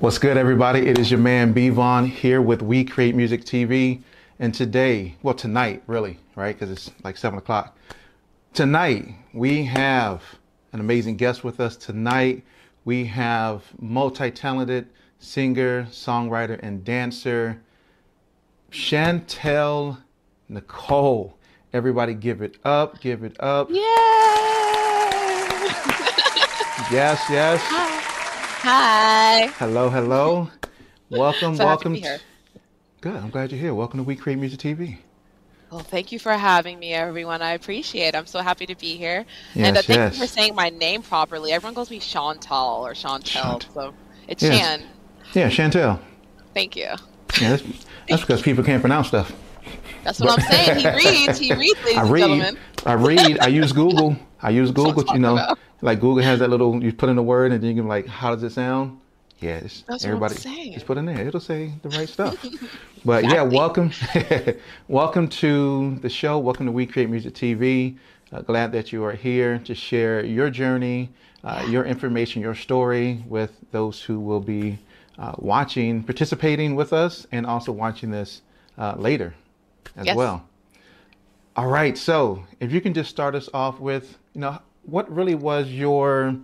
What's good, everybody? It is your man Bvon here with We Create Music TV. And today, well, tonight, really, right? Because it's like seven o'clock. Tonight, we have an amazing guest with us. Tonight, we have multi talented singer, songwriter, and dancer, Chantel Nicole. Everybody, give it up, give it up. Yay! Yes, yes. Hi. Hello, hello. Welcome, So happy to welcome. be here. Good. I'm glad you're here. Welcome to We Create Music TV. Well, thank you for having me, everyone. I appreciate it. I'm so happy to be here. Yes, and uh, thank yes. you for saying my name properly. Everyone calls me Chantal or Chantel, Chant- so it's Yes. Shan. Yeah, Chantel. Thank you. Yeah, that's, that's because people can't pronounce stuff. That's what I'm saying. He reads. He reads, ladies I and read. gentlemen. I read. I use Google. I use Google. You know, about. Like Google has that little. You put in a word and then you can like, how does it sound? Yeah, what I'm everybody saying. just put in there. It'll say the right stuff. But yeah, welcome, welcome to the show. Welcome to We Create Music TV. Uh, glad that you are here to share your journey, uh, your information, your story with those who will be uh, watching, participating with us, and also watching this uh, later as Yes. well. All right. So, if you can just start us off with, you know, what really was your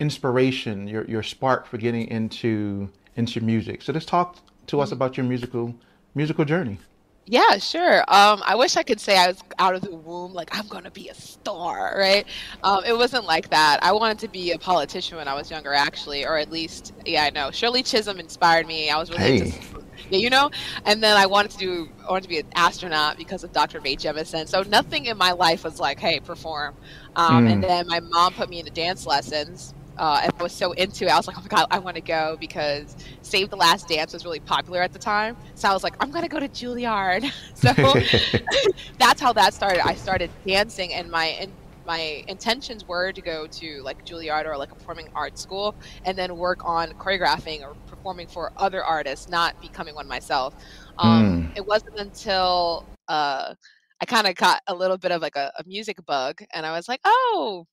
inspiration, your your spark for getting into into music? So, just talk to us about your musical musical journey. Yeah, sure. Um, I wish I could say I was out of the womb, like I'm gonna be a star, right? Um, it wasn't like that. I wanted to be a politician when I was younger, actually, or at least, yeah, I know. Shirley Chisholm inspired me. I was really into, yeah, you know. And then I wanted to do, I wanted to be an astronaut because of Dr. Mae Jemison. So nothing in my life was like, hey, perform. Um, Mm. And then my mom put me into dance lessons. Uh, and I was so into it. I was like, oh my God, I want to go because Save the Last Dance was really popular at the time. So I was like, I'm going to go to Juilliard. so that's how that started. I started dancing, and my in, my intentions were to go to like Juilliard or like a performing arts school, and then work on choreographing or performing for other artists, not becoming one myself. Um, It wasn't until uh, I kind of got a little bit of like a, a music bug, and I was like, oh.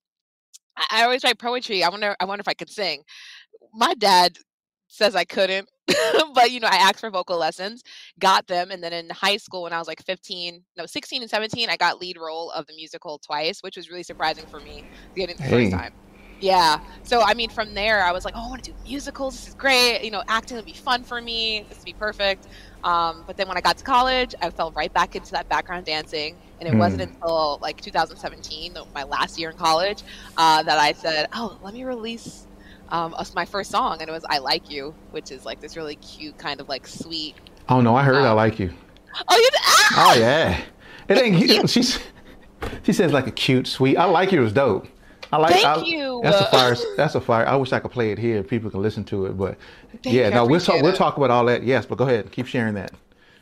I I always write poetry. I wonder. I wonder if I could sing. My dad says I couldn't, but you know, I asked for vocal lessons, got them, and then in high school when I was like 15, no, 16 and 17, I got lead role of the musical twice, which was really surprising for me getting the Hey. first time. Yeah. So I mean, from there, I was like, oh, I want to do musicals. This is great. You know, acting would be fun for me. This would be perfect. Um, but then when I got to college, I fell right back into that background dancing, and it wasn't until like 2017, my last year in college, uh, that I said, oh, let me release um, my first song, and it was "I Like You," which is like this really cute, kind of like sweet. oh no, I heard I Um, like you. Oh, you ah! Oh yeah, it ain't. She's she says like a cute, sweet. I like you was dope. I like. Thank I- you. That's a fire. That's a fire. I wish I could play it here. People can listen to it, but Thank yeah, no, we'll talk. appreciate We'll talk about all that. Yes, but go ahead, keep sharing that.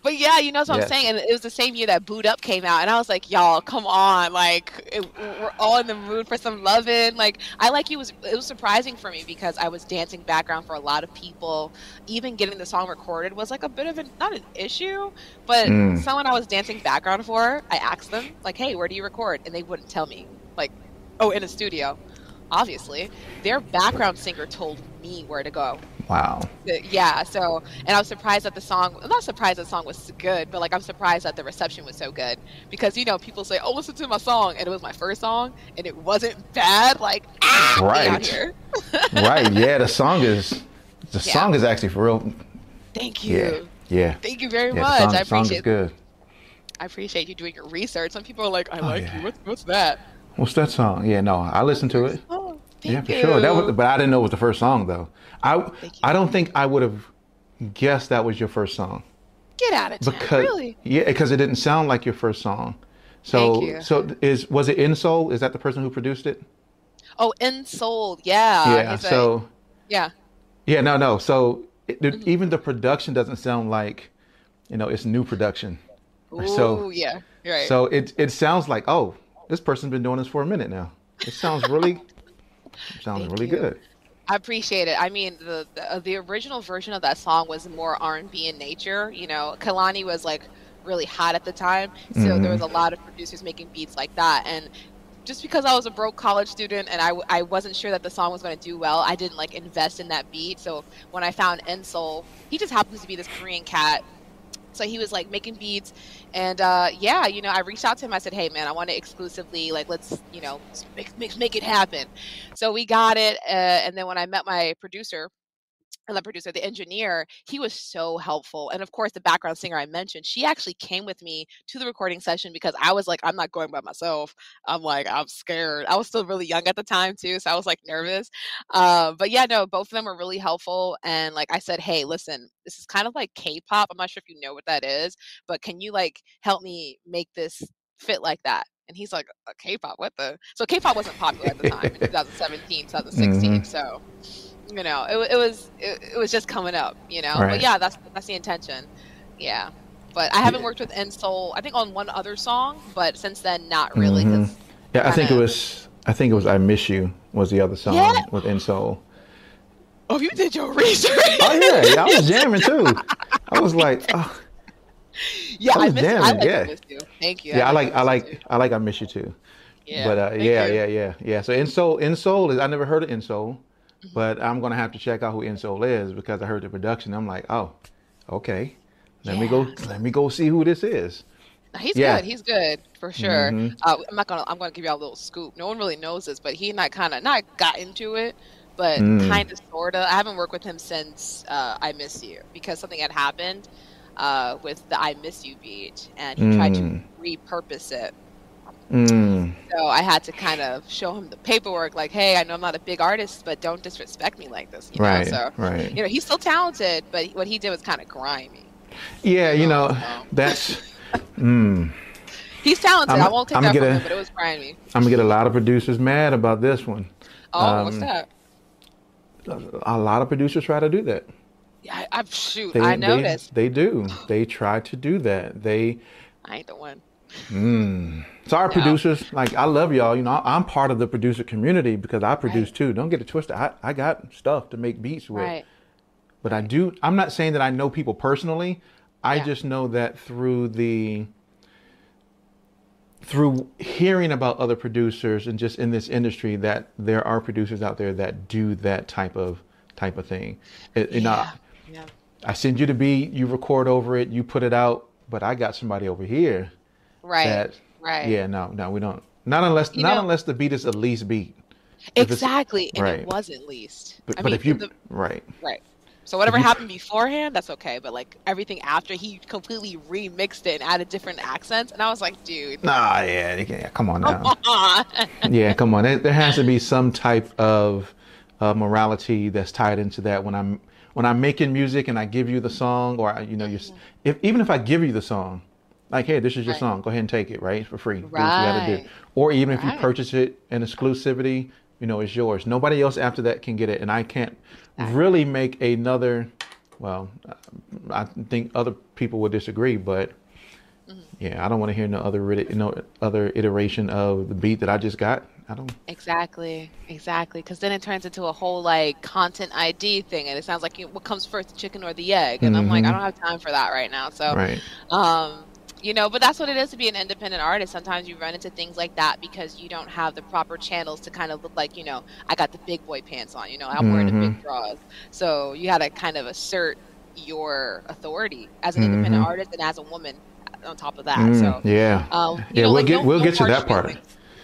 But yeah, you know what I'm saying. And it was the same year that "Boo'd Up" came out, and I was like, "Y'all, come on! Like, it, we're all in the mood for some loving." Like, "I Like You" was it was surprising for me because I was dancing background for a lot of people. Even getting the song recorded was like a bit of an not an issue, but Mm. someone I was dancing background for, I asked them like, "Hey, where do you record?" And they wouldn't tell me. Like, oh, in a studio. Obviously, their background singer told me where to go. Wow. Yeah so and i was surprised that the song I'm not surprised that the song was good but like i'm surprised that the reception was so good because you know people say oh listen to my song and it was my first song and it wasn't bad like ah, Right. right. Yeah, the song is the Yeah. song is actually for real. thank you Yeah. Yeah. thank you very Yeah, much song, i song is appreciate good. i appreciate you doing your research some people are like i Oh, like you what's, what's that What's that song? Yeah, no, I listened to it. oh thank Yeah, for you sure. That was, but I didn't know it was the first song though. I. I don't think I would have guessed that was your first song get out of town because really yeah, because it didn't sound like your first song. So Thank you. so is was it In Soul? Is that the person who produced it? oh in soul yeah yeah. he's a- So yeah yeah, no, no. So it, Mm-hmm. even the production doesn't sound like you know it's new production. Ooh, So- yeah right So it it sounds like oh this person's been doing this for a minute now. It sounds really sounds Thank really you. good. I appreciate it. I mean, the the, uh, the original version of that song was more R and B in nature. You know, Kehlani was like really hot at the time, so there was a lot of producers making beats like that. And just because I was a broke college student and I, I wasn't sure that the song was going to do well, I didn't like invest in that beat. So when I found Ensol, he just happens to be this Korean cat. So he was like making beats, and uh, yeah, you know, I reached out to him. I said, "Hey, man, I want to exclusively like let's you know make make, make it happen." So we got it, uh, and then when I met my producer, the producer, the engineer, he was so helpful. And of course, the background singer I mentioned, she actually came with me to the recording session because I was like, I'm not going by myself. I'm like, I'm scared. I was still really young at the time too, so I was like nervous. Uh, but yeah, no, both of them were really helpful. And like I said, hey, listen, this is kind of like K-pop. I'm not sure if you know what that is, but can you like help me make this fit like that? And he's like, K-pop, what the? So K-pop wasn't popular at the time in 2017, 2016. Mm-hmm. So you know, it, it was it, it, was just coming up, you know. Right. But yeah, that's that's the intention. Yeah, but I haven't worked with Ensol. I think on one other song, but since then, not really. Mm-hmm. Yeah, I think it was. I think it was "I Miss You" was the other song yeah. with Ensol. Oh, you did your research. oh yeah, yeah, I was jamming too. I was like, oh. Yeah, I, I miss jamming. I like yeah. Miss you. Thank you. Yeah, I, like, I like, I like, I like, I miss you too. Yeah. But uh, yeah, you. yeah, yeah, yeah. So Ensol, Ensol is I never heard of Ensol. Mm-hmm. But I'm gonna have to check out who Ensol is because I heard the production. I'm like, oh, okay. Let yeah. me go. Let me go see who this is. He's yeah. good. He's good for sure. Mm-hmm. Uh, I'm not gonna. I'm gonna give you a little scoop. No one really knows this, but he and I kind of not got into it, but mm. kind of sorta. I haven't worked with him since uh, I Miss You because something had happened uh, with the I Miss You beat, and he mm. tried to mm. repurpose it Mm. So I had to kind of show him the paperwork, like, hey, I know I'm not a big artist, but don't disrespect me like this. You right. Know? So, right. you know, he's still talented, but what he did was kind of grimy. Yeah, you know, so. that's. mm. He's talented. I'm, I will not take I'm that from him, but it was grimy. I'm gonna get a lot of producers mad about this one. Oh, um, what's that? A lot of producers try to do that. Yeah, I, am shoot. They, I noticed. They, they do. They try to do that. They. I ain't the one. Mm. Sorry, producers. Like I love y'all. You know, I'm part of the producer community because I produce right. too. Don't get it twisted. I, I got stuff to make beats with. Right. But I do. I'm not saying that I know people personally. I yeah. just know that through the through hearing about other producers and just in this industry that there are producers out there that do that type of type of thing. It, you know, yeah. I send you the beat, you record over it, you put it out, but I got somebody over here Right. That, right. Yeah, no, no, we don't. Not unless you not know, unless the beat is at least beat. Exactly, and right. it wasn't least. But, I but mean, if you the, right, right. So whatever happened beforehand, that's okay. But like everything after, he completely remixed it and added different accents, and I was like, dude. Nah, yeah, yeah come on now. Yeah, come on. There, has to be some type of uh, morality that's tied into that. When I'm when I'm making music and I give you the song, or you know, mm-hmm. if even if I give you the song, like, hey, this is your right. song. Go ahead and take it, right? For free. Right. Do what you gotta do. Or even right. if you purchase it in exclusivity, you know, it's yours. Nobody else after that can get it. And I can't really make another, well, I think other people would disagree, but mm-hmm. yeah, I don't want to hear no other, no other iteration of the beat that I just got. I don't. Exactly, exactly. Because then it turns into a whole like content ID thing, and it sounds like you what comes first, the chicken or the egg? And mm-hmm. I'm like, I mm-hmm. don't have time for that right now. So, right. um, you know but that's what it is to be an independent artist sometimes you run into things like that because you don't have the proper channels to kind of look like you know i got the big boy pants on you know i'm mm-hmm. wearing the big mm-hmm. drawers so you got to kind of assert your authority as an mm-hmm. independent artist and as a woman on top of that mm, so yeah um, yeah know, we'll like, get no, we'll no get to that part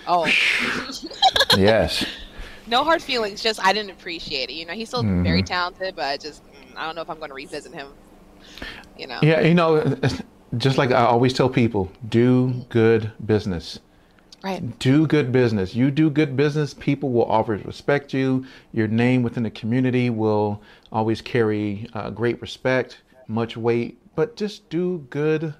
oh yes no hard feelings just i didn't appreciate it you know he's still mm-hmm. very talented but I just mm, i don't know if i'm going to revisit him you know yeah you know just like I always tell people, do good business. Right. Do good business. You do good business, people will always respect you. Your name within the community will always carry uh, great respect, much weight. But just do good.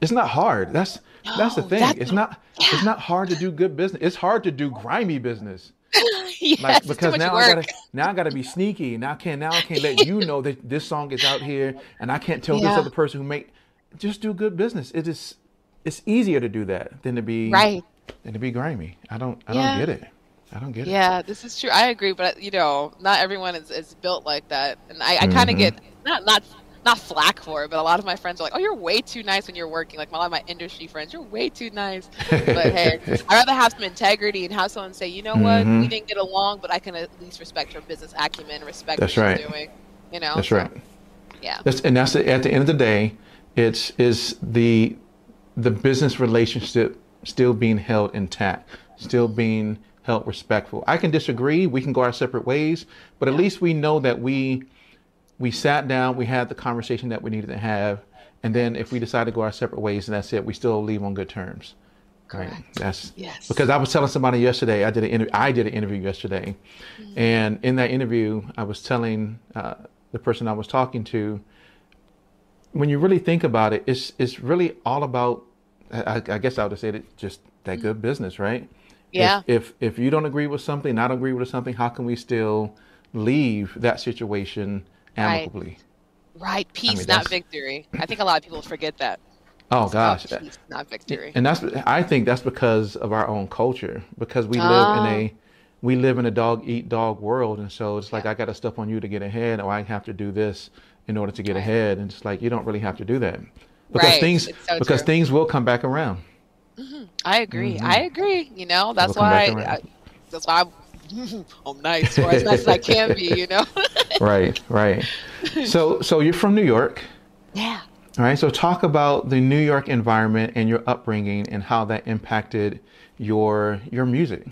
It's not hard. That's no, that's the thing. That's, it's not yeah. it's not hard to do good business. It's hard to do grimy business. yes, like, because now work. I gotta now I gotta be sneaky. Now I can't now I can't let you know that this song is out here, and I can't tell yeah. this other person who make just do good business. It is it's easier to do that than to be right than to be grimy. I don't I yeah. don't get it. I don't get yeah, it. Yeah, this is true. I agree, but you know, not everyone is, is built like that, and I, I kind of mm-hmm. get not not not flack for it, but a lot of my friends are like, "Oh, you're way too nice when you're working." Like a lot of my industry friends, you're way too nice. but hey, I'd rather have some integrity and have someone say, "You know what? Mm-hmm. We didn't get along, but I can at least respect her business acumen, respect that's what right. she's doing." You know. That's so, right. Yeah. That's, and that's at the end of the day, it's is the the business relationship still being held intact, still being held respectful. I can disagree. We can go our separate ways, but at least we know that we we sat down, we had the conversation that we needed to have, and then if we decide to go our separate ways, and that's it, we still leave on good terms. Correct. Right. That's yes. Because I was telling somebody yesterday, I did an interview. I did an interview yesterday, mm-hmm. and in that interview, I was telling uh, the person I was talking to, when you really think about it, it's it's really all about. I, I guess I would say it just that good business, right? Yeah. If, if if you don't agree with something, I don't agree with something, how can we still leave that situation amicably? Right. right. Peace, I mean, not victory. I think a lot of people forget that. Oh gosh, peace, not victory. And that's I think that's because of our own culture because we live in a ah. We live in a dog eat dog world, and so it's like yeah. I got to step on you to get ahead, or I have to do this in order to get right. ahead, and it's like you don't really have to do that because right. things so because true. things will come back around. Mm-hmm. I agree. Mm-hmm. I agree. You know, that's why. I, that's why I'm, I'm nice, or as nice as I can be. You know. right. Right. So, so you're from New York. Yeah. All right. So, talk about the New York environment and your upbringing and how that impacted your your music.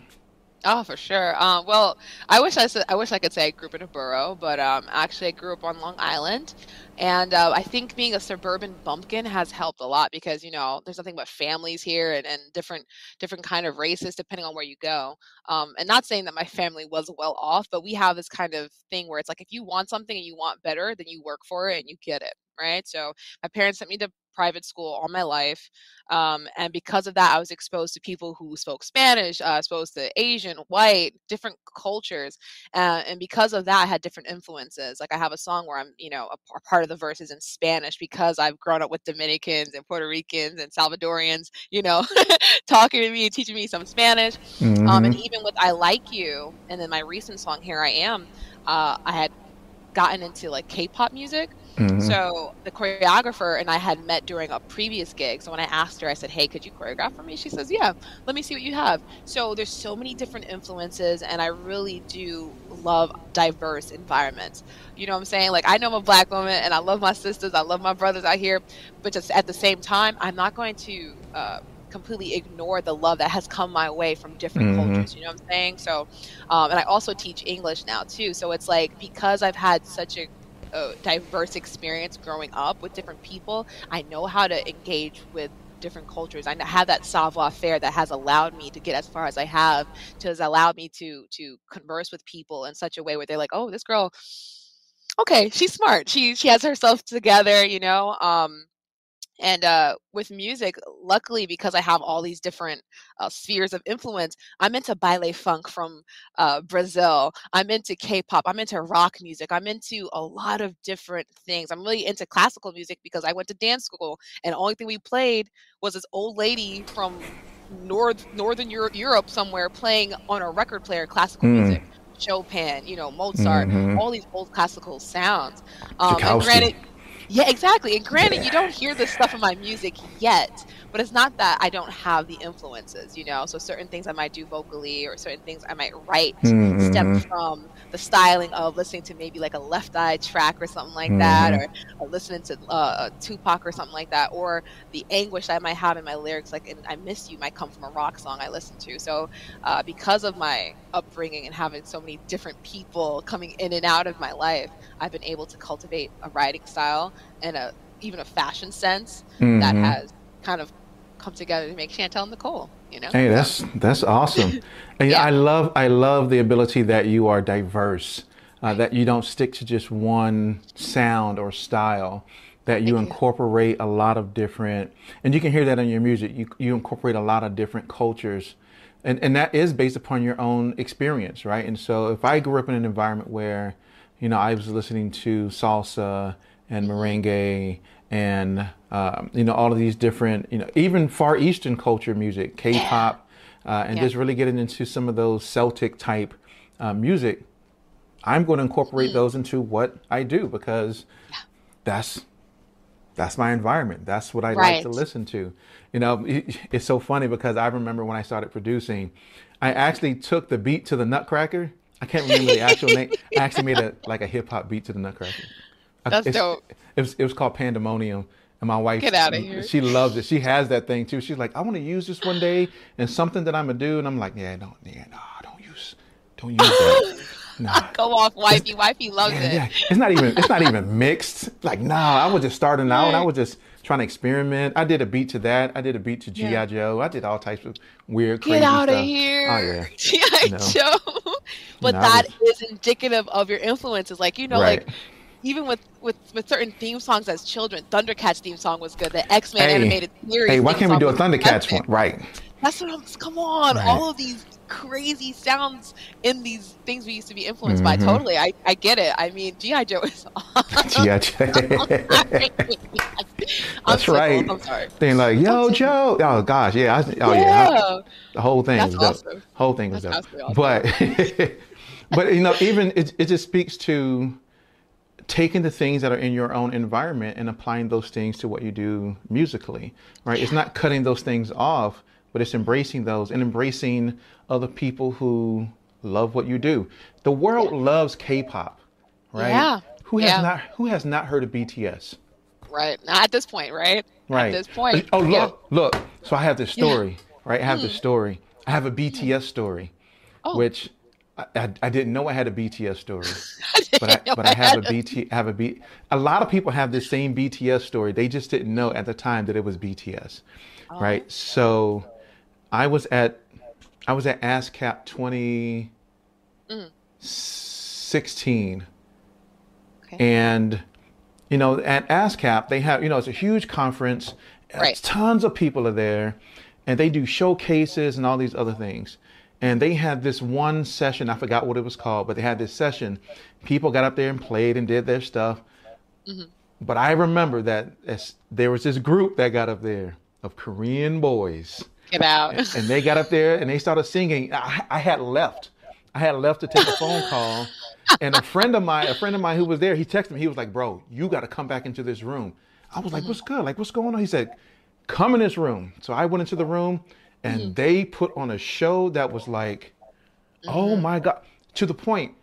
Oh, for sure. Um, well, I wish I said I wish I could say I grew up in a borough, but um, actually I grew up on Long Island, and uh, I think being a suburban bumpkin has helped a lot because you know there's nothing but families here and, and different different kind of races depending on where you go. Um, and not saying that my family was well off, but we have this kind of thing where it's like if you want something and you want better, then you work for it and you get it right? So my parents sent me to private school all my life. Um, and because of that, I was exposed to people who spoke Spanish, uh, exposed to Asian, white, different cultures. Uh, and because of that, I had different influences. Like I have a song where I'm, you know, a, a part of the verse is in Spanish because I've grown up with Dominicans and Puerto Ricans and Salvadorians, you know, talking to me, teaching me some Spanish. Mm-hmm. Um, and mm-hmm. even with I Like You, and then my recent song, Here I Am, uh, I had gotten into like K-pop music. Mm-hmm. So the choreographer and I had met during a previous gig. So when I asked her, I said, "Hey, could you choreograph for me?" She says, "Yeah. Let me see what you have." So there's so many different influences, and I really do love diverse environments. You know what I'm saying? Like I know I'm a black woman, and I love my sisters, I love my brothers out here, but just at the same time, I'm not going to. Uh, completely ignore the love that has come my way from different mm-hmm. cultures. You know what I'm saying? So, um, and I also teach English now too. So it's like because I've had such a a diverse experience growing up with different people. I know how to engage with different cultures. I have that savoir faire that has allowed me to get as far as I have, to has allowed me to to converse with people in such a way where they're like, "Oh, this girl, okay, she's smart. She she has herself together," you know. Um, and uh, with music, luckily, because I have all these different uh, spheres of influence, I'm into baile funk from uh, Brazil. I'm into K-pop. I'm into rock music. I'm into a lot of different things. I'm really into classical music because I went to dance school, and the only thing we played was this old lady from North Northern Europe, Europe somewhere playing on a record player classical mm. music. Chopin, you know, Mozart, mm-hmm. all these old classical sounds. Um, and granted, yeah, exactly. And granted, you don't hear this stuff in my music yet, but it's not that I don't have the influences, you know. So certain things I might do vocally, or certain things I might write, mm-hmm. stem from the styling of listening to maybe like a Left Eye track or something like mm-hmm. that, or, or, listening to uh, Tupac or something like that, or the anguish I might have in my lyrics, like in "I Miss You," might come from a rock song I listen to. So uh, because of my upbringing and having so many different people coming in and out of my life, I've been able to cultivate a writing style and a even a fashion sense mm-hmm. that has kind of come together to make Chantel Nicole. You know. Hey, that's that's awesome. yeah. I love I love the ability that you are diverse. Uh, that you don't stick to just one sound or style. That you Thank incorporate you. a lot of different, and you can hear that in your music. You you incorporate a lot of different cultures, and and that is based upon your own experience, right? And so if I grew up in an environment where, you know, I was listening to salsa and mm-hmm. merengue and um, you know all of these different you know even far eastern culture music k-pop uh, and yeah. just really getting into some of those celtic type uh, music i'm going to incorporate mm. those into what i do because that's that's my environment. That's what I like to listen to. You know, it- it's so funny because I remember when I started producing, I actually took the beat to the Nutcracker. I can't remember the actual name. I actually made a like a hip hop beat to the Nutcracker. That's it's- dope. It was it was called Pandemonium, and my wife Get outta here. She loves it. She has that thing too. She's like, I want to use this one day and something that I'm gonna do, and I'm like, yeah, don't, yeah, no, don't use, don't use that. Nah. Go off, wifey. Wifey loves Yeah, it. yeah. It's not even it's not even mixed. Like, nah, I was just starting out and I was just trying to experiment. I did a beat to that. I did a beat to G.I. Yeah. Joe. I did all types of weird, crazy Get out of here. Oh yeah. G.I. No. Joe. but No, that was- is indicative of your influences. Like, you know, Right. like even with, with, with certain theme songs as children, Thundercats theme song was good. The X Men Hey. animated series. Hey, why can't we do a Thundercats epic. one? Right. That's what I'm. Come on, Right. all of these crazy sounds in these things we used to be influenced by. Mhm. Totally, I, I get it. I mean, GI Joe is. awesome. G.I. Joe. I'm That's tickled. right. I'm sorry. Thing like, yo, That's- Joe. Oh gosh, yeah. I, oh yeah. I- the whole thing That's was dope. Whole thing was That's dope. absolutely But but you know, even it it just speaks to taking the things that are in your own environment and applying those things to what you do musically. Right? It's not cutting those things off, but it's embracing those and embracing other people who love what you do. The world loves K-pop, right? Yeah. Who has Yeah. not who has not heard of BTS? Right. Not at this point, right? Right. At this point. Oh, look, Yeah. look. So I have this Yeah. story, right? I have this hmm. story. I have a BTS story, Oh. which I, I, didn't know I had a BTS story, but I, but I I have a BT, I have a B. A lot of people have this same BTS story. They just didn't know at the time that it was BTS, Oh. right? So I was at, I was at ASCAP 2016, Okay. and you know, at ASCAP, they have, you know, it's a huge conference. Right. Tons of people are there, and they do showcases and all these other things. And they had this one session, I forgot what it was called, but they had this session. People got up there and played and did their stuff. Mm-hmm. But I remember that as, there was this group that got up there of Korean boys Get out. and they got up there and they started singing. I, I had left. I had left to take a phone call, and a friend of mine, a friend of mine who was there, he texted me. He was like, "Bro, you got to come back into this room." I was like, "What's good? Like, what's going on?" He said, "Come in this room." So I went into the room, and they put on a show that was like, "Oh my god!" To the point,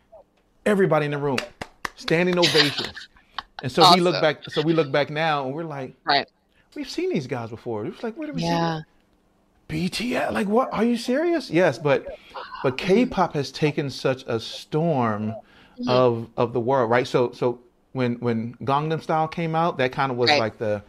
everybody in the room, standing ovations. And so we look back. So we look back now, and we're like, right. "We've seen these guys before." It was like, "Where did we see?" Yeah. them? BTS, like what? Are you serious? Yes, but but K-pop has taken such a storm Mm-hmm. of of the world, right? So so when when Gangnam Style came out, that kind of was Right. like the,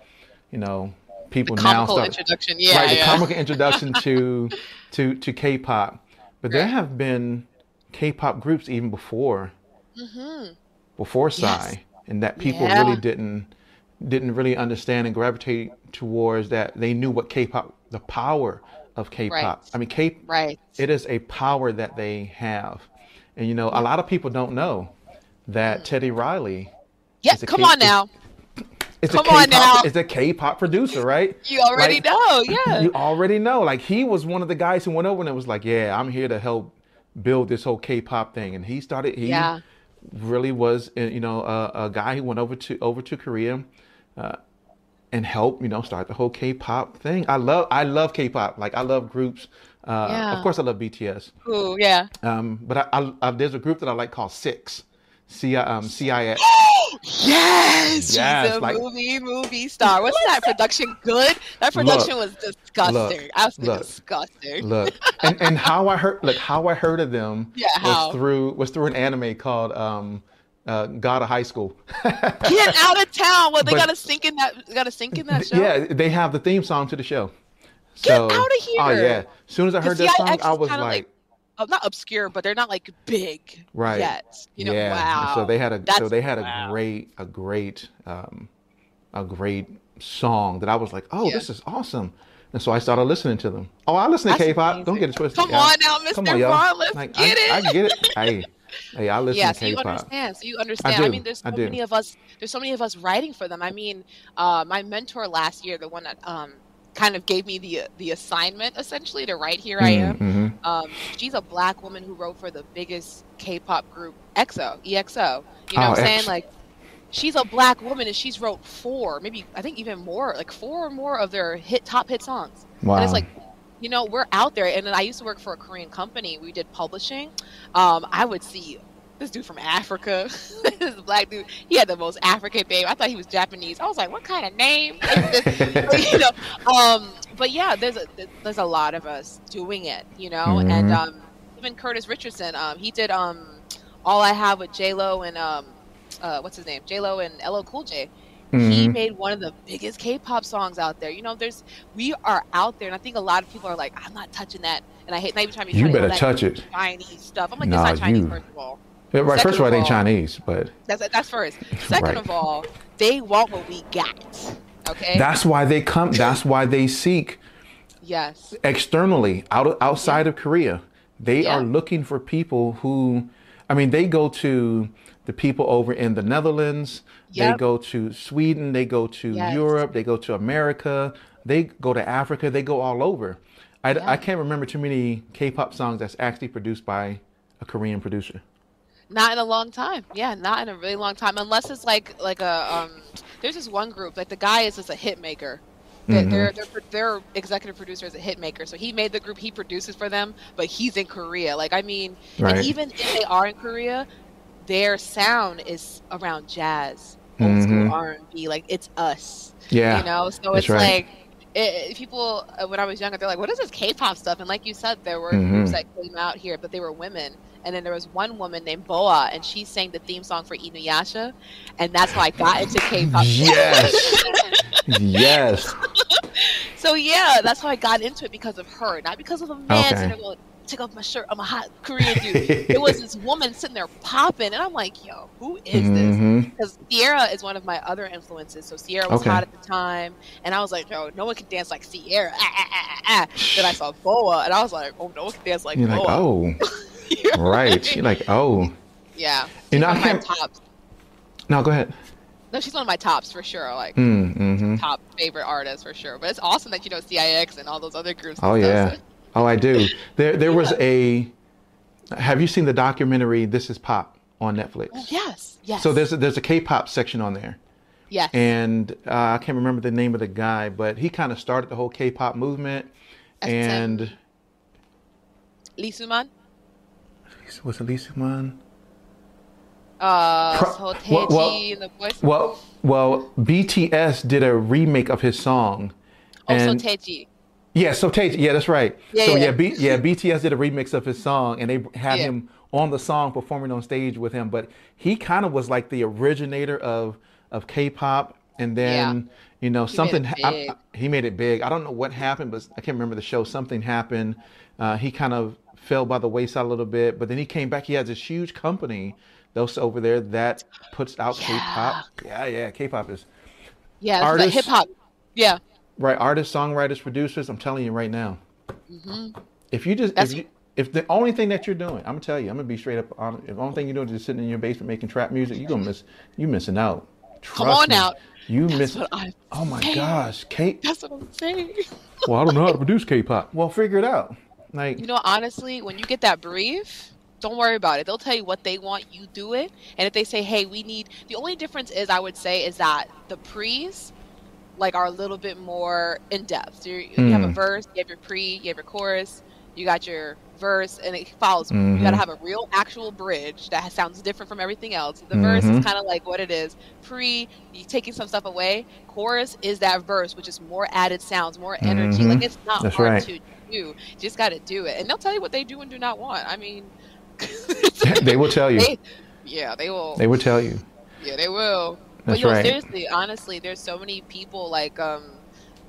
you know, people now Comical start introduction. Yeah. right the comical introduction to to to K-pop. But there have been K-pop groups even before Mhm. before Psy, Yes. and that people Yeah. really didn't didn't really understand and gravitate towards that. They knew what K-pop, the power of K-pop. Right. I mean, K, Right. it is a power that they have, and you know, a lot of people don't know that Teddy Riley Yeah. Come K- on now. Is Come a on now. is a K-pop producer, right? You already Like, know. Yeah. You already know. Like he was one of the guys who went over and it was like, yeah, I'm here to help build this whole K-pop thing, and he started. He Yeah. really was, uh, you know, a, a guy who went over to over to Korea. Uh, and help you know start the whole K-pop thing. I love I love K-pop. Like I love groups. Uh, Yeah. Of course, I love BTS. Ooh, yeah. Um, but I, I, I, there's a group that I like called Six. C um, CIX. Yes, Yes, she's a like- movie movie star. Wasn't that production good? That production was disgusting. look, Absolutely look. disgusting. Look, and, and how I heard look how I heard of them Yeah, how? was through was through an anime called um, uh, God of High School. Get out of town! Well, they But- gotta sink in that. Gotta sink in that show. Yeah, they have the theme song to the show. Get So, outta Oh yeah. As soon as I heard that song, I was like, like- not obscure, but they're not like big Right. yet. You know, yeah. wow. So they had a so they had a wow. great a great um, a great song that I was like, oh, Yeah. this is awesome. And so I started listening to them. Oh, I listen to That's K-pop. Don't get it twisted. Come yeah. on now, Mr. Come on, y'all. Vaughn, let's Like, get I, it. I get it. Hey, hey, I listen yeah, to so you K-pop. understand. So you understand. I, do, mean, there's I so do. many of us. There's so many of us writing for them. I mean, uh, my mentor last year, the one that um, kind of gave me the the assignment essentially to write "Here I Am." Mhm. Um, she's a black woman who wrote for the biggest K-pop group EXO, EXO. You know Oh, what I'm saying? X. Like, she's a black woman and she's wrote four, maybe I think even more, like four or more of their hit top hit songs. Wow. And it's like, you know, we're out there. And then I used to work for a Korean company. We did publishing. Um, I would see this dude from Africa, this black dude. He had the most African name. I thought he was Japanese. I was like, what kind of name? you know, um, but yeah, there's a there's a lot of us doing it, you know, and Mhm. um, even Curtis Richardson, um, he did um, all I have with J Lo and um, uh, what's his name, J Lo and LL Cool J. He Mhm. made one of the biggest K-pop songs out there. You know, there's we are out there, and I think a lot of people are like, I'm not touching that, and I hate not even trying to be You better to touch it. Chinese stuff. I'm like, Nah, it's not Chinese you- first of all. Yeah, right. First of all, it of ain't all- Chinese, but That's that's first. Second Right. of all, they want what we got. Okay. that's why they come. That's why they seek yes. externally out outside of Korea. They Yeah. are looking for people who, I mean, they go to the people over in the Netherlands. They go to Sweden. They go to Yes. Europe. They go to America. They go to Africa. They go all over. I, Yeah. I can't remember too many K-pop songs that's actually produced by a Korean producer. Not in a long time. Yeah, not in a really long time. Unless it's like like a um. There's this one group. Like the guy is just a hit maker. They're, Mhm. they're, they're, their executive producer is a hit maker, so he made the group he produces for them, but he's in Korea. Like I mean, Right. and even if they are in Korea, their sound is around jazz, old Mhm. school R and B. Like it's us. Yeah. you know so that's it's right. like it, people uh, when i was younger they're like what is this k-pop stuff and like you said there were Mhm. groups that came out here but they were women and then there was one woman named BoA and she sang the theme song for inuyasha and that's how i got into k-pop Yes. yes. so yeah that's how i got into it because of her not because of a man Okay. sitting there going take off my shirt i'm a hot korean dude it was this woman sitting there popping and i'm like yo who is this Mhm. because Ciara is one of my other influences. So Ciara was Okay. hot at the time, and I was like, yo, no one can dance like Ciara." Ah, ah, ah, ah, ah. Then I saw BoA, and I was like, "Oh, no one can dance like You're BoA." like, oh, You know what I right. You're like, oh. yeah. You know, I can't- tops. No, go ahead. No, she's one of my tops for sure. Like Mm, hmm top favorite artist for sure. But it's awesome that you know CIX and all those other groups. Oh stuff, yeah. Oh, I do. There, there was a. Have you seen the documentary "This Is Pop" on Netflix? Oh, yes. Yes. So there's a, there's a K-pop section on there, yes. and uh, I can't remember the name of the guy, but he kind of started the whole K-pop movement. SM. And Lee Soo-man. was it Lisa Man? Uh, Pro- so well- well- the boys. Well, well, BTS did a remake of his song. oh, so and- Taiji. Yeah, so Tate, yeah, that's right. Yeah, so yeah. yeah, B, yeah, BTS did a remix of his song, and they had Yeah. him on the song performing on stage with him. But he kind of was like the originator of of K-pop, and then you know made something ha- I- I- he made it big. I don't know what happened, but I can't remember the show. Something happened. Uh, he kind of fell by the wayside a little bit, but then he came back. He has this huge company, those over there that puts out Yeah. K-pop. Yeah, yeah, K-pop is Yeah, it's like hip hop. Yeah. Right. Artists, songwriters, producers. I'm telling you right now. hmm If you just That's- if, you, if the only thing that you're doing, I'm gonna tell you, I'm gonna be straight up honest. If the only thing you're doing is just sitting in your basement making trap music, you're gonna miss. You missing out. Come on me. out. You That's miss. Oh my saying. gosh, Kate. That's what I'm saying. Well, I don't know how to produce K-pop. Well, figure it out. Like, You know, honestly, when you get that brief, don't worry about it. They'll tell you what they want, you do it. And if they say, hey, we need. The only difference is, I would say, is that the pre's like are a little bit more in depth. So you you have a Mm. verse, you have your pre, you have your chorus, you got your verse, and it follows. You got to have a real actual bridge that sounds different from everything else. The verse is Mhm. kind of like what it is. Pre, you taking some stuff away. Chorus is that verse, which is more added sounds, more energy. Mhm. Like it's not That's hard right. to do. You just got to do it, and they'll tell you what they do and do not want. I mean, they will tell you. They- yeah, they will. They will tell you. yeah, they will. That's but you know, right. seriously, honestly, there's so many people like um,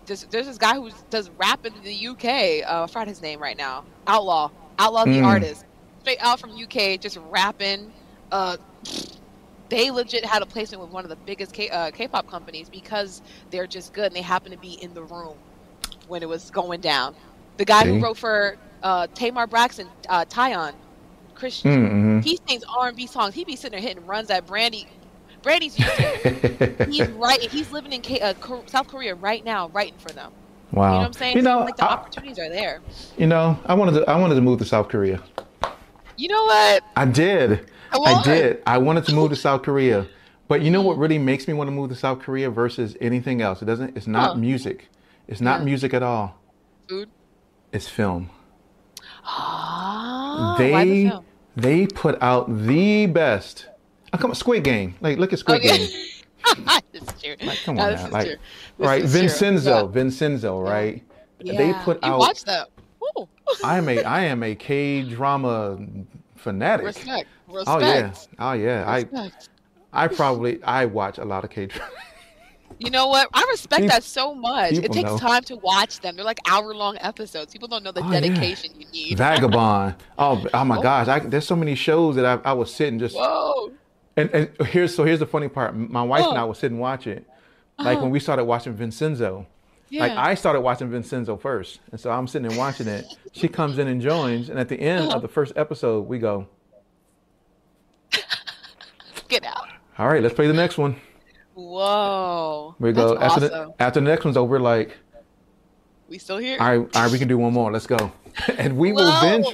there's there's this guy who does rap in the UK. Uh, I forgot his name right now. Outlaw, Outlaw the Mm. artist, straight out from UK, just rapping. Uh, they legit had a placement with one of the biggest K, uh, K-pop companies because they're just good and they happen to be in the room when it was going down. The guy See? who wrote for uh, Tamar Braxton, uh, Tyon, Christian, Mm-hmm. he sings R&B songs. He be sitting there hitting runs at Brandy. Brandy's used to. He's right. He's living in K- uh, Kor- South Korea right now, writing for them. wow. You know what I'm saying? You know, like the I, opportunities are there. you know, I wanted to. I wanted to move to South Korea. You know what? I did. Come I on. did. I wanted to move to South Korea, But you know what really makes me want to move to South Korea versus anything else? It doesn't. It's not Huh. music. It's not Yeah. music at all. Food. It's film. Ah, why the they film? they put out the best. Oh, come on, Squid Game. Like look at Squid Okay. Game. true. Like, come No, on now. Like, right, is true. Vincenzo, Vincenzo, right? Yeah. They put you out. watched that. Ooh. I am a I am a K drama fanatic. Respect. Respect. Oh yeah, oh yeah. I Respect. I probably I watch a lot of K drama. You know what? I respect Peop- that so much. It takes know. time to watch them. They're like hour long episodes. People don't know the Oh, yeah. dedication you need. Vagabond. Oh, oh my Oh. gosh! I, there's so many shows that I, I was sitting just Whoa. And, and here's so here's the funny part. My wife and I Oh. was sitting watching, it. like Uh-huh. when we started watching Vincenzo. Yeah. Like I started watching Vincenzo first, and so I'm sitting and watching it. She comes in and joins, and at the end Uh-huh. of the first episode, we go, Get out. "All right, let's play the next one." Whoa. We go That's after awesome. the after the next one's over. Like, we still here? all right, all right, we can do one more. Let's go, and we will binge.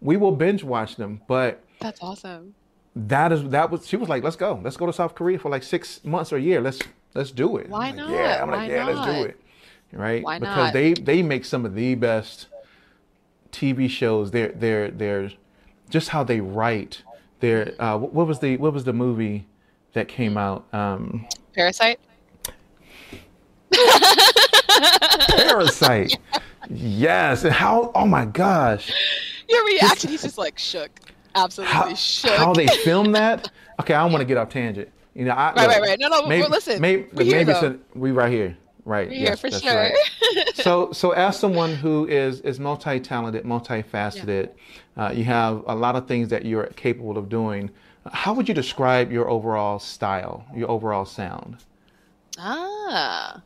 We will binge watch them, but That's awesome. That is that was she was like, let's go, let's go to South Korea for like six months or a year. Let's let's do it. Why I'm like, not? Yeah, I'm like, Why yeah, let's do it. Right? Why because not? they they make some of the best TV shows. They're they're they're just how they write. They're uh, what what was the what was the movie that came out? Um, Parasite? Parasite. yes, and how? Oh my gosh. Your reaction, he's just like shook. Absolutely how, shook. how they filmed that. Okay, I don't want to get off tangent. You know, I, Right, right, right. No, no, Maybe, well, listen, maybe, we're maybe we right here, right? We're here for sure. right. so, so as someone who is is multi-talented, multifaceted, uh, you have a lot of things that you're capable of doing. How would you describe your overall style, your overall sound? Ah.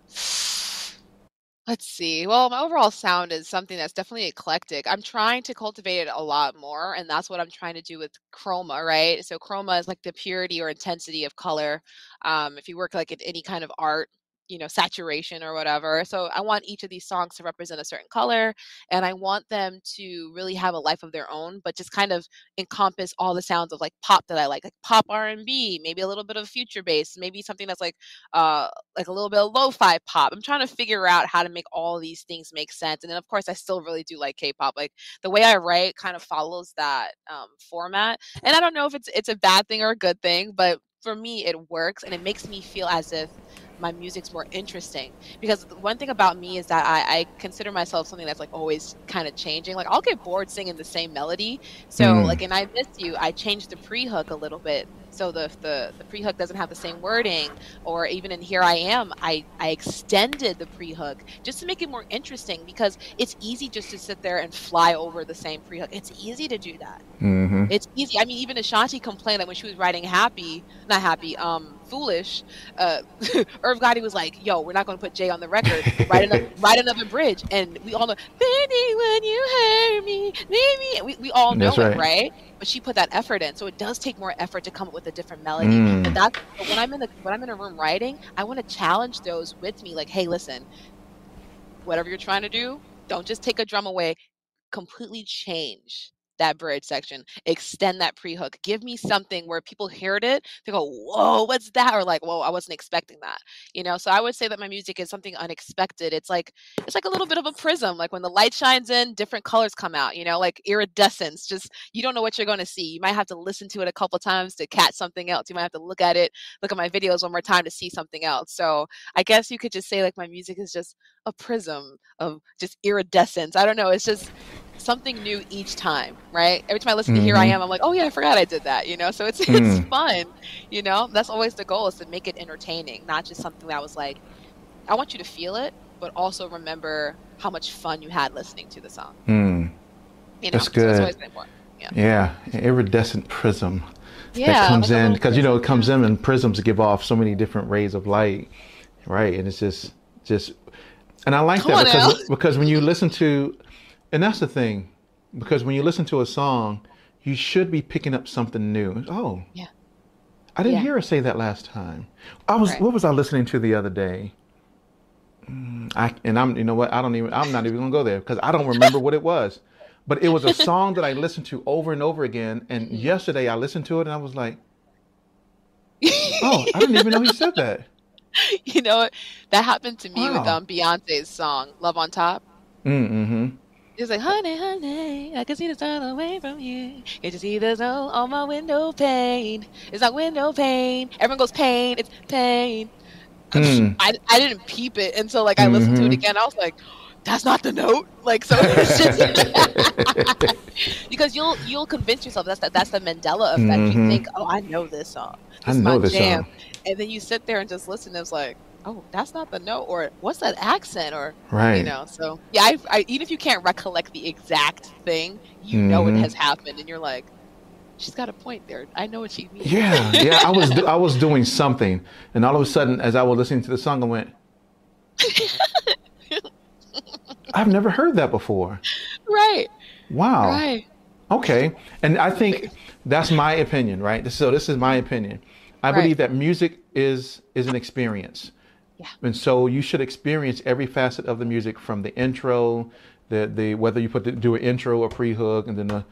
Let's see. Well, my overall sound is something that's definitely eclectic. I'm trying to cultivate it a lot more, and that's what I'm trying to do with chroma, right? So chroma is like the purity or intensity of color. Um, if you work like in any kind of art, you know, saturation or whatever. So I want each of these songs to represent a certain color, and I want them to really have a life of their own, but just kind of encompass all the sounds of like pop that I like, like pop R&B, maybe a little bit of future bass, maybe something that's like uh like a little bit of lo-fi pop. I'm trying to figure out how to make all these things make sense. And then of course I still really do like K-pop. Like the way I write kind of follows that um, format. And I don't know if it's it's a bad thing or a good thing, but for me it works and it makes me feel as if my music's more interesting. Because one thing about me is that I, I consider myself something that's like always kind of changing. Like i'll get bored singing the same melody. So Mm. like and i miss you. I changed the pre-hook a little bit. So the, the the pre-hook doesn't have the same wording. Or even in here i am i i extended the pre-hook just to make it more interesting because it's easy just to sit there and fly over the same pre-hook. It's easy to do that. Mm-hmm. it's easy. I mean, even Ashanti complained that when she was writing "Happy," not "Happy," um, "Foolish," uh, Irv Gotti was like, "Yo, we're not going to put Jay on the record. Write another, write another bridge." And we all know, "Baby, when you hurt me, baby," we, we all know That's it, right. right? But she put that effort in, so it does take more effort to come up with a different melody. Mm. And that's but when I'm in the when I'm in a room writing, I want to challenge those with me. Like, hey, listen, whatever you're trying to do, don't just take a drum away. Completely change that bridge section, extend that pre hook. Give me something where people heard it, they go, "Whoa, what's that?" Or like, "Whoa, I wasn't expecting that." You know. So I would say that my music is something unexpected. It's like it's like a little bit of a prism. Like when the light shines in, different colors come out. You know, like iridescence. Just you don't know what you're going to see. You might have to listen to it a couple times to catch something else. You might have to look at it, look at my videos one more time to see something else. So I guess you could just say like my music is just a prism of just iridescence. I don't know. It's just something new each time, right? Every time I listen to Here I Mhm. Am, I'm like, oh yeah, I forgot I did that, you know? So it's it's Mm. fun, you know? That's always the goal is to make it entertaining, not just something that was like, I want you to feel it, but also remember how much fun you had listening to the song. Mm. You know? That's So good. it's always important. Yeah, iridescent prism Yeah. that comes like in because you know it comes in and prisms give off so many different rays of light, right? And it's just just, and I like Come that because because when you listen to, and that's the thing, because when you listen to a song, you should be picking up something new. Oh, Yeah. I didn't Yeah. hear her say that last time. I was Right. what was I listening to the other day? Mm, I and I'm you know what I don't even I'm not even gonna go there because I don't remember what it was, but it was a song that I listened to over and over again. And yesterday I listened to it and I was like, Oh, I didn't even know he said that. you know what? That happened to me with um Beyonce's song "Love on Top." Mm-hmm. It's like, honey, honey, I can see the sun away from here. Can't you see the sun on my window pane? It's like window pane. Everyone goes pain. It's pain. Hmm. I, I didn't peep it until like I listened to it Mhm. again. I was like, that's not the note. Like so, just because you'll you'll convince yourself that's the, that's the Mandela effect. You Mhm. think, oh, I know this song. I This is know my this jam. song. And then you sit there and just listen. And it's like, oh, that's not the note, or what's that accent, or Right. you know so yeah I, I even if you can't recollect the exact thing you know it Mhm. has happened and you're like she's got a point there i know what she means Yeah, yeah. I was do- I was doing something, and all of a sudden, as I was listening to the song, I went, "I've never heard that before." right Wow. right Okay. And I think that's my opinion, right? So this is my opinion. I Right. believe that music is is an experience. Yeah. And so you should experience every facet of the music from the intro, the the whether you put the, do an intro or pre-hook and then the,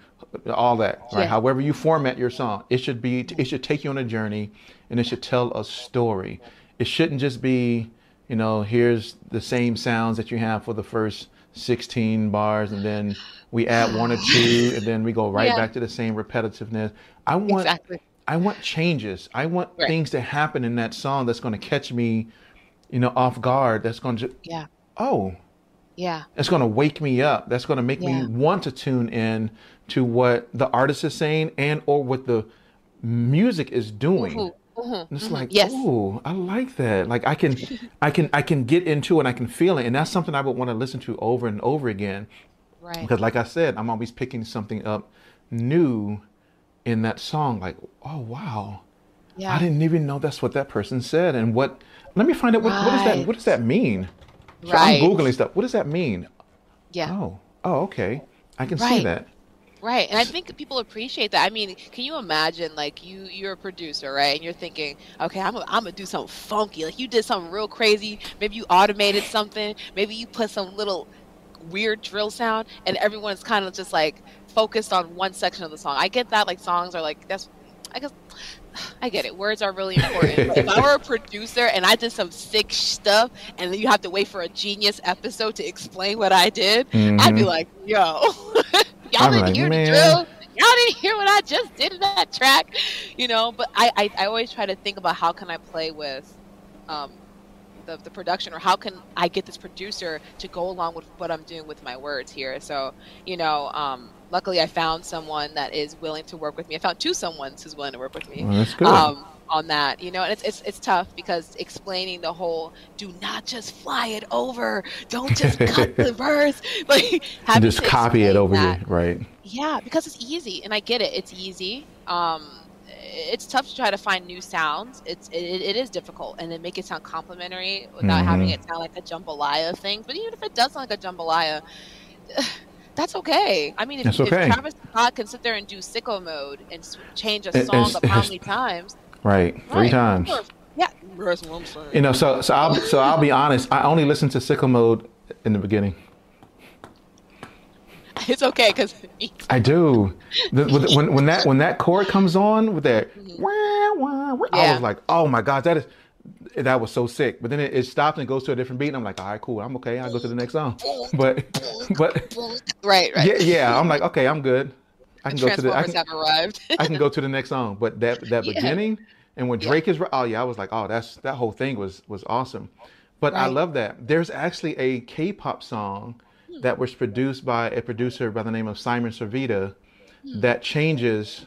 all that, right? Yeah. However you format your song, it should be it should take you on a journey and it should tell a story. It shouldn't just be, you know, here's the same sounds that you have for the first 16 bars and then we add one or two and then we go right Yeah. back to the same repetitiveness. I want exactly I want changes. I want Right. things to happen in that song that's going to catch me, you know, off guard. That's going to yeah oh, yeah It's going to wake me up. That's going to make Yeah. me want to tune in to what the artist is saying and or what the music is doing. Mhm, mhm, And it's mhm. like, yes oh, I like that. Like I can, I can, I can get into it. and I can feel it, and that's something I would want to listen to over and over again. right Because, like I said, I'm always picking something up new in that song. Like, oh wow, yeah I didn't even know that's what that person said. And what? Let me find out what, what does that what does that mean? So Right. I'm googling stuff. What does that mean? yeah Oh, oh, okay. I can see that. Right, and I think people appreciate that. I mean, can you imagine, like you, you're a producer, right? And you're thinking, okay, I'm, gonna- I'm gonna do something funky. Like you did something real crazy. Maybe you automated something. Maybe you put some little weird drill sound, and everyone's kind of just like focused on one section of the song. I get that. Like songs are like that's. I guess I get it. Words are really important. If I were a producer and I did some sick stuff, and then you have to wait for a genius episode to explain what I did, I'd be Mhm. like, yo, y'all I'm didn't like, hear "Man." the drill. Y'all didn't hear what I just did in that track, you know. But I, I, I always try to think about how can I play with, um, the, the production or how can I get this producer to go along with what I'm doing with my words here. So you know, um, luckily I found someone that is willing to work with me. I found two someones who's willing to work with me Well, that's good. um, on that. You know, and it's, it's it's tough because explaining the whole "do not just fly it over, don't just cut the verse," like having just copy it over that. here, right? Yeah, because it's easy, and I get it. It's easy. Um, it's tough to try to find new sounds. It's it, it is difficult, and then make it sound complimentary without having Mhm. it sound like a jambalaya thing. But even if it does sound like a jambalaya, that's okay. I mean, if, That's if okay. Travis Scott can sit there and do sicko mode and change a song and up how many times, Right, three times. Yeah, that's what I'm saying. You know, so so I'll so I'll be honest. I only listened to Sicko Mode in the beginning. It's okay because I do. The, with- when when that when that chord comes on with that, mm-hmm. wah, wah, wah, I was like, oh my god, that is that was so sick. But then it, it stops and goes to a different beat, and I'm like, all right, cool, I'm okay. I'll go to the next song. But but right, right. yeah, yeah, I'm like, okay, I'm good. I can go to the I can, have arrived. I can go to the next song. But that that Yeah. beginning and when Yeah. Drake is oh yeah, I was like, oh that's that whole thing was was awesome. But I love that. There's actually a K-pop song Hmm. that was produced by a producer by the name of Simon Servida Hmm. that changes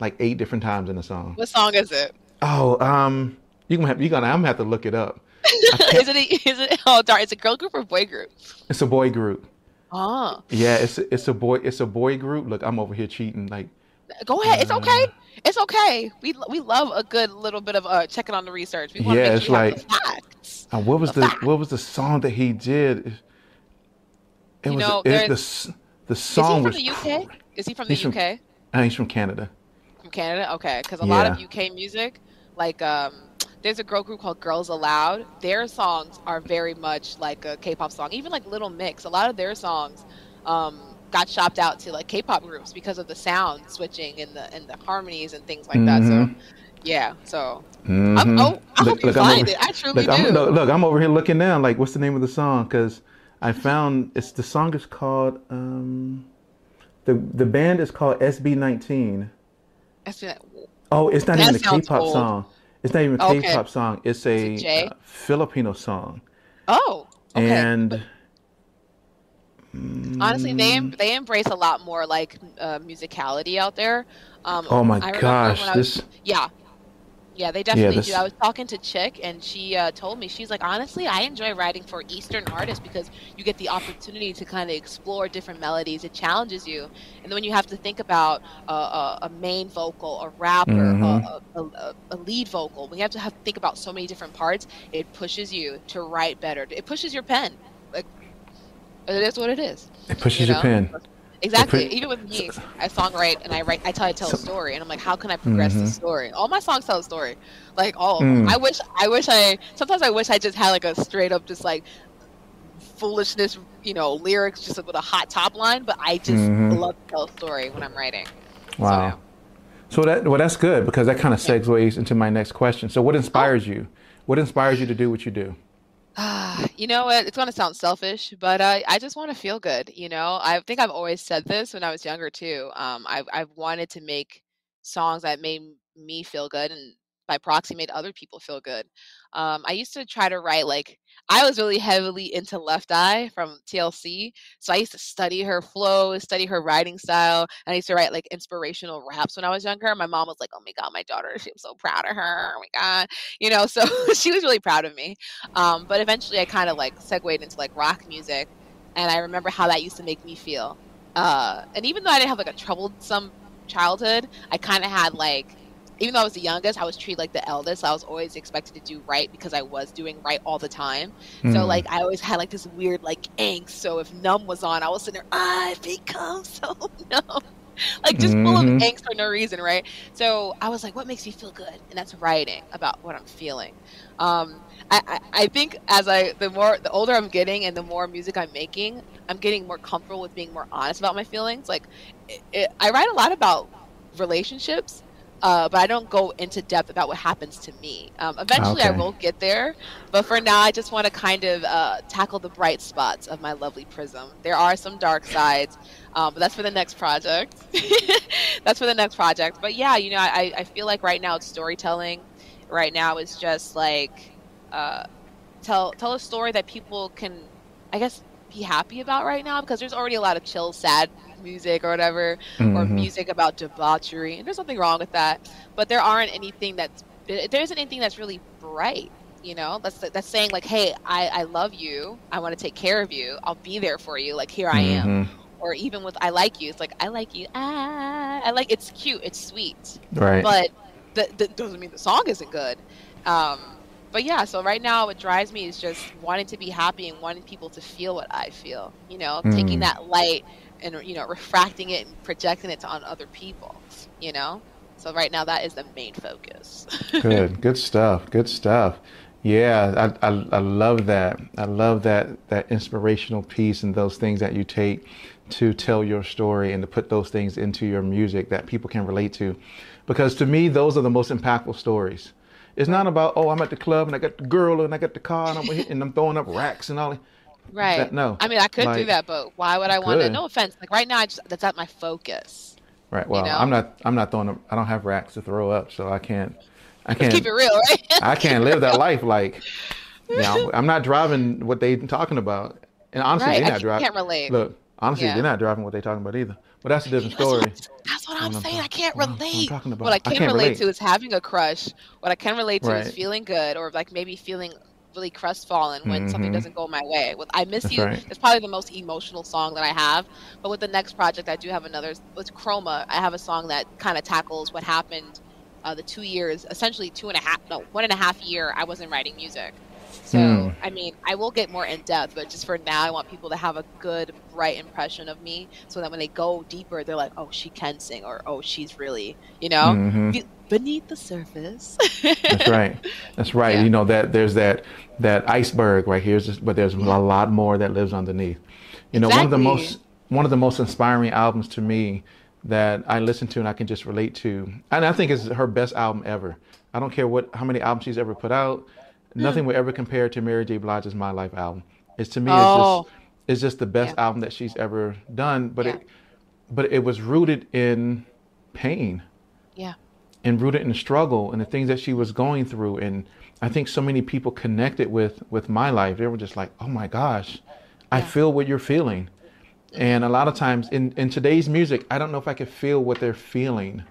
like eight different times in the song. what song is it? Oh, um, you gonna have you gonna I'm gonna have to look it up. is it? Is it? Oh, darn! It's a girl group or boy group? It's a boy group. Oh, Yeah, it's a, it's a boy it's a boy group. Look, I'm over here cheating. Like go ahead. It's okay. Uh, It's okay. We we love a good little bit of uh checking on the research. We want to Yeah, make it's sure you have the like- facts. uh, what was The the what was the song that he did? It You was know, it, the the Is he song from was the UK? cr- Is he from the He's from- UK? uh, he's from Canada. From Canada? Okay, because a lot of UK music, like um, there's a girl group called Girls Aloud. Their songs are very much like a K-pop song. Even like Little Mix, a lot of their songs um, got shopped out to like K-pop groups because of the sound switching and the and the harmonies and things like that. So Mhm. Yeah. So Mhm. I'm, oh, I Look- hope you look, find over- it. I truly Look, do. I'm, look, look, I'm over here looking down. Like, what's the name of the song? Because I found it's the song is called um, the the band is called SB19. That's it. Oh, it's not That even a K-pop old. song. It's not even a Okay. K-pop song. It's a it uh, Filipino song. Oh. Okay. And Honestly, they em- they embrace a lot more like uh, musicality out there. Um, oh my gosh, was- this yeah, yeah, they definitely this- do. I was talking to Chick, and she uh, told me she's like, honestly, I enjoy writing for Eastern artists because you get the opportunity to kind of explore different melodies. It challenges you, and then when you have to think about uh, a, a main vocal, a rapper, Mhm. a, a, a, lead vocal, when you have to have think about so many different parts, it pushes you to write better. It pushes your pen. Like it is what it is. it pushes you your know? pen. Exactly. Even with me, I songwrite and I write. I tell I tell a story, and I'm like, how can I progress the Mhm. story? All my songs tell a story, like all of them. Mm. I wish. I wish I. Sometimes I wish I just had like a straight up just like foolishness, you know, lyrics just with a hot top line. But I just Mhm. love to tell a story when I'm writing. Wow. So that well, that's good because that kind of segues into my next question. So, what inspires Oh. you? What inspires you to do what you do? You know what? It's gonna sound selfish, but I just want to feel good. You know, I think I've always said this when I was younger too. Um, I've I've wanted to make songs that made me feel good, and by proxy, made other people feel good. Um, I used to try to write like I was really heavily into Left Eye from TLC, so I used to study her flow, study her writing style, and I used to write like inspirational raps when I was younger. My mom was like, "Oh my god, my daughter, I'm so proud of her. Oh my god," you know. So she was really proud of me. Um, but eventually, I kind of like segued into like rock music, and I remember how that used to make me feel. Uh, and even though I didn't have like a troublesome childhood, I kind of had like, even though I was the youngest, I was treated like the eldest. I was always expected to do right because I was doing right all the time. So Mm. like, I always had like this weird like angst. So if Numb was on, I was sitting there, I've become so numb. Like just full of Mhm. angst for no reason, right? So I was like, what makes me feel good? And that's writing about what I'm feeling. Um, I, I, I think as I the more the older I'm getting and the more music I'm making, I'm getting more comfortable with being more honest about my feelings. Like, it, it, I write a lot about relationships, uh, but I don't go into depth about what happens to me. Um, eventually, I Okay. will get there, but for now, I just want to kind of uh, tackle the bright spots of my lovely prism. There are some dark sides, um, but that's for the next project. that's for the next project. But yeah, you know, I, I feel like right now it's storytelling. Right now it's just like uh, tell tell a story that people can, I guess, be happy about right now because there's already a lot of chill, sad music or whatever, or Mhm. music about debauchery, and there's nothing wrong with that. But there aren't anything that's there isn't anything that's really bright. You know, that's that's saying like, hey, I I love you. I want to take care of you. I'll be there for you. Like here I am. Mhm. Or even with I like you, it's like I like you. Ah, I like it's cute. It's sweet Right. but that, that doesn't mean the song isn't good. Um, but yeah, so right now what drives me is just wanting to be happy and wanting people to feel what I feel. You know, taking Mm. that light and you know refracting it and projecting it to on other people. You know, so right now that is the main focus. good good stuff good stuff yeah I, I i love that i love that that inspirational piece and those things that you take to tell your story and to put those things into your music that people can relate to because to me those are the most impactful stories it's not about oh i'm at the club and i got the girl and i got the car and i'm, and I'm throwing up racks and all that. Right. That- no. I mean, I could do that, but why would I want to? No offense. Like right now, I just that's not my focus. right well know? i'm not i'm not throwing i don't have racks to throw up so i can't i Let's can't keep it real, right? I can't live that life like you know, I'm not driving what they talking about. And honestly, right. they're not driving. can't relate. Look, honestly, Yeah. they're not driving what they're talking about either. But that's a different That's story. I'm- that's what I'm What I'm saying. I can't what what relate. about. What I I can can't relate, relate. to is having a crush. What I can relate to is feeling good, or like maybe feeling really crestfallen when something Mhm. doesn't go my way. With "I Miss That's You" right. it's probably the most emotional song that I have. But with the next project, I do have another. With Chroma, I have a song that kind of tackles what happened uh, the two years, essentially two and a half, no, one and a half year. I wasn't writing music. So Hmm. I mean, I will get more in depth, but just for now, I want people to have a good, bright impression of me, so that when they go deeper, they're like, "Oh, she can sing," or "Oh, she's really," you know, Mhm. be- beneath the surface. That's right. That's right. Yeah. You know that there's that that iceberg right here, but there's a lot more that lives underneath. You know, one of the most one of the most inspiring albums to me that I listen to and I can just relate to. And I think it's her best album ever. I don't care what how many albums she's ever put out. Mm. Nothing will ever compare to Mary J. Blige's My Life album. It's to me, it's Oh, just it's just the best Yeah. album that she's ever done. But Yeah. it but it was rooted in pain yeah, and rooted in struggle and the things that she was going through. And I think so many people connected with with my life. They were just like, "Oh my gosh, I Yeah. feel what you're feeling." Mm-hmm. And a lot of times in in today's music, I don't know if I could feel what they're feeling.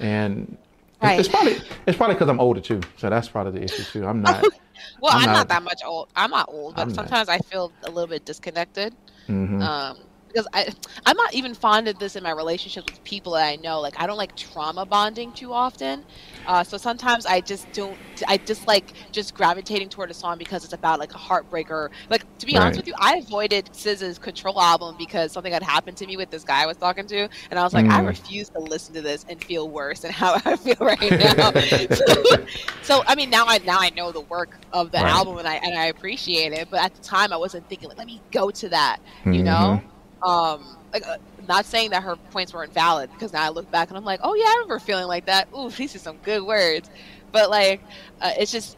And Right. it's probably it's probably because I'm older too, so that's part of the issue too. I'm not. Well, I'm I'm, not- not, that much old. I'm not old, but I'm not. sometimes I feel a little bit disconnected. Mhm. Um, because I, I'm not even fond of this in my relationships with people that I know. Like I don't like trauma bonding too often. Uh, so sometimes I just don't. I just like just gravitating toward a song because it's about like a heartbreaker. Like to be honest with you, I avoided SZA's Control album because something had happened to me with this guy I was talking to, and I was like, I Mm. refuse to listen to this and feel worse than how I feel right now. so, so I mean, now I now I know the work of the Right. album and I and I appreciate it. But at the time, I wasn't thinking like, let me go to that, you know. Um, like, uh, not saying that her points weren't valid because now I look back and I'm like, oh yeah, I remember feeling like that. Ooh, these are some good words. But like, uh, it's just.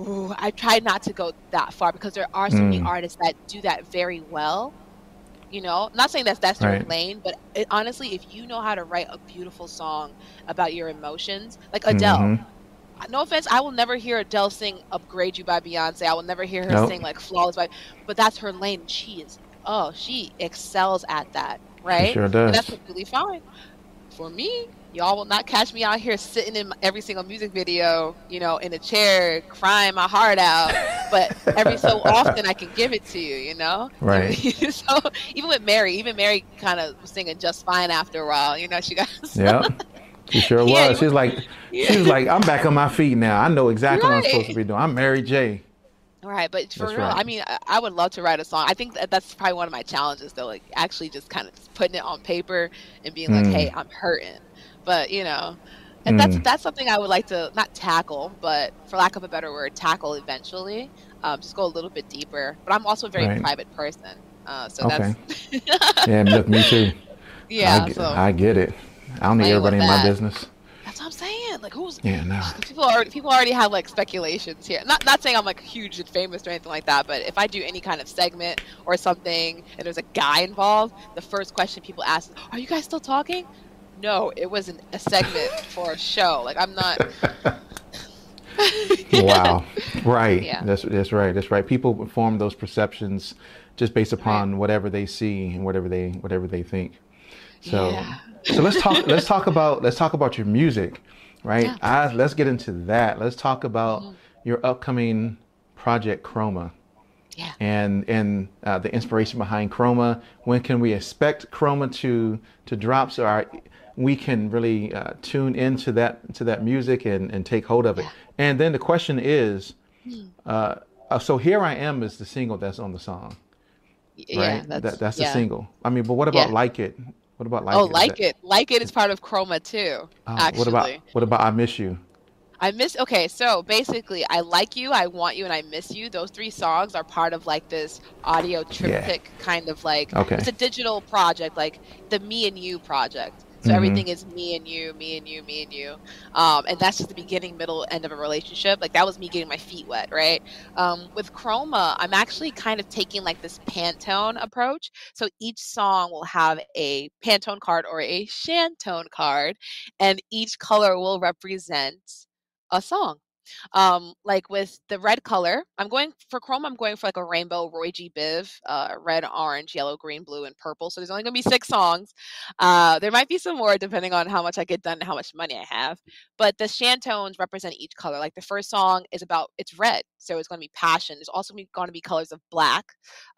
Ooh, I try not to go that far because there are so many Mm. artists that do that very well. You know, not saying that that's their Right. lane, but it, honestly, if you know how to write a beautiful song about your emotions, like Adele, Mhm. no offense, I will never hear Adele sing "Upgrade You" by Beyonce. I will never hear her Nope. sing like "Flawless" by, but that's her lane. She is, oh, she excels at that, right? sure And does. that's completely fine. For me, y'all will not catch me out here sitting in every single music video, you know, in a chair crying my heart out. But every so often, I can give it to you, you know. Right. so even with Mary, even Mary kind of was singing just fine after a while. You know, she got. Yeah. She sure was. She's like, she was like, I'm back on my feet now. I know exactly what I'm supposed to be doing. I'm Mary J. Right, but for That's real, right. I mean, I, would love to write a song. I think that that's probably one of my challenges, though, like actually just kind of putting it on paper and being like, Mm. "Hey, I'm hurting," but you know, and that's Mm. that's something I would like to not tackle, but for lack of a better word, tackle eventually. Um, just go a little bit deeper. But I'm also a very Right. private person, uh, so Okay. that's Yeah, look, me too. yeah. I, get- so I get it. I don't need everybody in my business. That's what I'm saying. Like, who's Yeah, no. people already people already have like speculations here. Not not saying I'm like huge and famous or anything like that, but if I do any kind of segment or something and there's a guy involved, the first question people ask is, "Are you guys still talking?" No, it wasn't a segment for a show. Like I'm not. wow. Right. Yeah. That's that's right. That's right. People form those perceptions just based upon whatever they see and whatever they whatever they think. So Yeah. So let's talk let's talk about let's talk about your music, right? Yeah. I, let's get into that. Let's talk about Mhm. your upcoming project Chroma. Yeah. And and uh, the inspiration behind Chroma. When can we expect Chroma to to drop so our we can really uh, tune into that to that music and, and take hold of it. Yeah. And then the question is, Hmm. uh, uh, so here I am is the single that's on the song, Yeah, right? that's that, that's yeah. the single. I mean, but what about Yeah. like it? What about like it? oh, it? Like it, like it is part of Chroma too. uh, actually, what about what about I miss you? I miss. Okay, so basically, I like you, I want you, and I miss you. Those three songs are part of like this audio triptych kind of like. Okay. It's a digital project, like the Me and You project. So Mhm. everything is me and you, me and you, me and you, um, and that's just the beginning, middle, end of a relationship. Like that was me getting my feet wet, right? Um, with Chroma, I'm actually kind of taking like this Pantone approach. So each song will have a Pantone card or a Shantone card, and each color will represent a song. Um, like with the red color, I'm going for Chrome. I'm going for like a rainbow Roy G. Biv, uh, red, orange, yellow, green, blue, and purple. So there's only gonna be six songs. Uh, there might be some more depending on how much I get done and how much money I have. But the Shantones represent each color. Like the first song is about it's red, so it's gonna be passion. There's also going to be colors of black,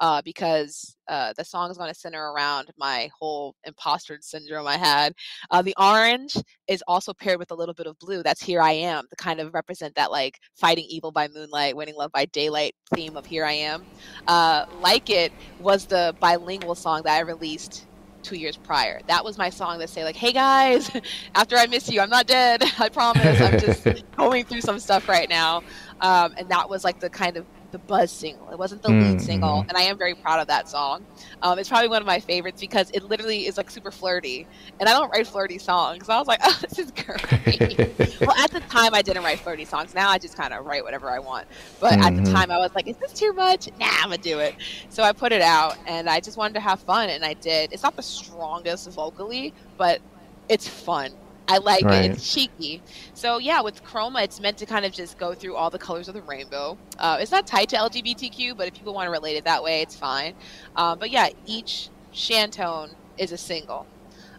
uh, because uh, the song is going to center around my whole imposter syndrome I had. Uh, the orange is also paired with a little bit of blue. That's Here I Am, to kind of represent that like fighting evil by moonlight, winning love by daylight theme of Here I Am. Uh, like It was the bilingual song that I released two years prior. That was my song that say like, "Hey guys, after I miss you, I'm not dead. I promise. I'm just going through some stuff right now." Um, and that was like the kind of the buzz single. It wasn't the lead Mm-hmm. single, and I am very proud of that song. Um, it's probably one of my favorites because it literally is like super flirty, and I don't write flirty songs. So I was like, oh, this is great. well, at the time, I didn't write flirty songs. Now I just kind of write whatever I want. But at Mhm. the time, I was like, is this too much? Nah, I'm gonna do it. So I put it out, and I just wanted to have fun, and I did. It's not the strongest vocally, but it's fun. I like Right. it. It's cheeky. So yeah, with Chroma, it's meant to kind of just go through all the colors of the rainbow. Uh, it's not tied to LGBTQ, but if people want to relate it that way, it's fine. Um, but yeah, each Shantone is a single.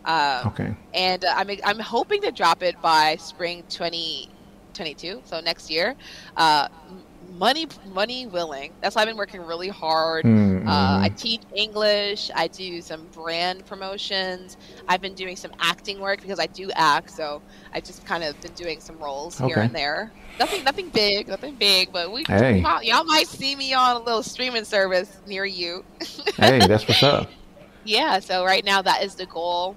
Um, okay. and uh, I'm I'm hoping to drop it by spring 2022, so next year. Uh, money money willing. That's why I've been working really hard. Mhm. Uh, I teach English. I do some brand promotions. I've been doing some acting work because I do act. So I've just kind of been doing some roles here and there. Nothing, nothing big, nothing big. But we, Hey. y'all, y'all might see me on a little streaming service near you. hey, that's what's up. yeah so right now that is the goal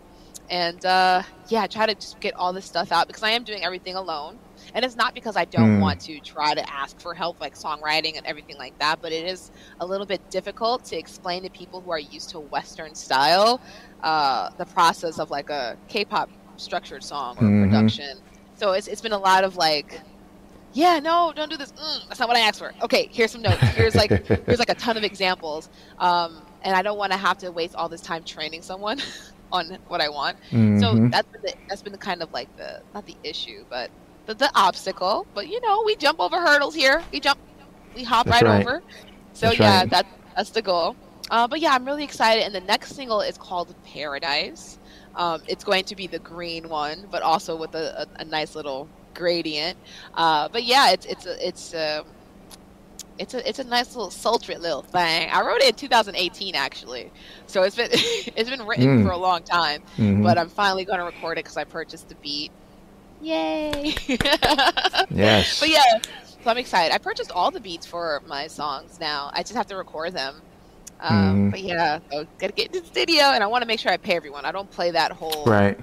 and uh yeah try to just get all this stuff out because i am doing everything alone and it's not because i don't Hmm. want to try to ask for help like songwriting and everything like that but it is a little bit difficult to explain to people who are used to western style uh the process of like a k-pop structured song or Mhm. production so it's, it's been a lot of like yeah no don't do this mm, that's not what i asked for okay here's some notes here's like here's like a ton of examples um, and i don't want to have to waste all this time training someone on what i want so Mhm. that's been the, that's been the kind of like the not the issue but the, obstacle but you know we jump over hurdles here we jump we hop right, right. over so That's yeah right. that, that's the goal uh, but yeah i'm really excited and the next single is called paradise um, it's going to be the green one but also with a, a, a nice little gradient uh, but yeah it's it's a, it's um it's a it's a nice little sultry little thing. I wrote it in 2018 actually, so it's been it's been written Mm. for a long time. Mhm. But I'm finally going to record it because I purchased the beat. Yay! yes. But yeah, so I'm excited. I purchased all the beats for my songs now. I just have to record them. Um, Mhm. But yeah, so gotta get to the studio, and I want to make sure I pay everyone. I don't play that whole. Right.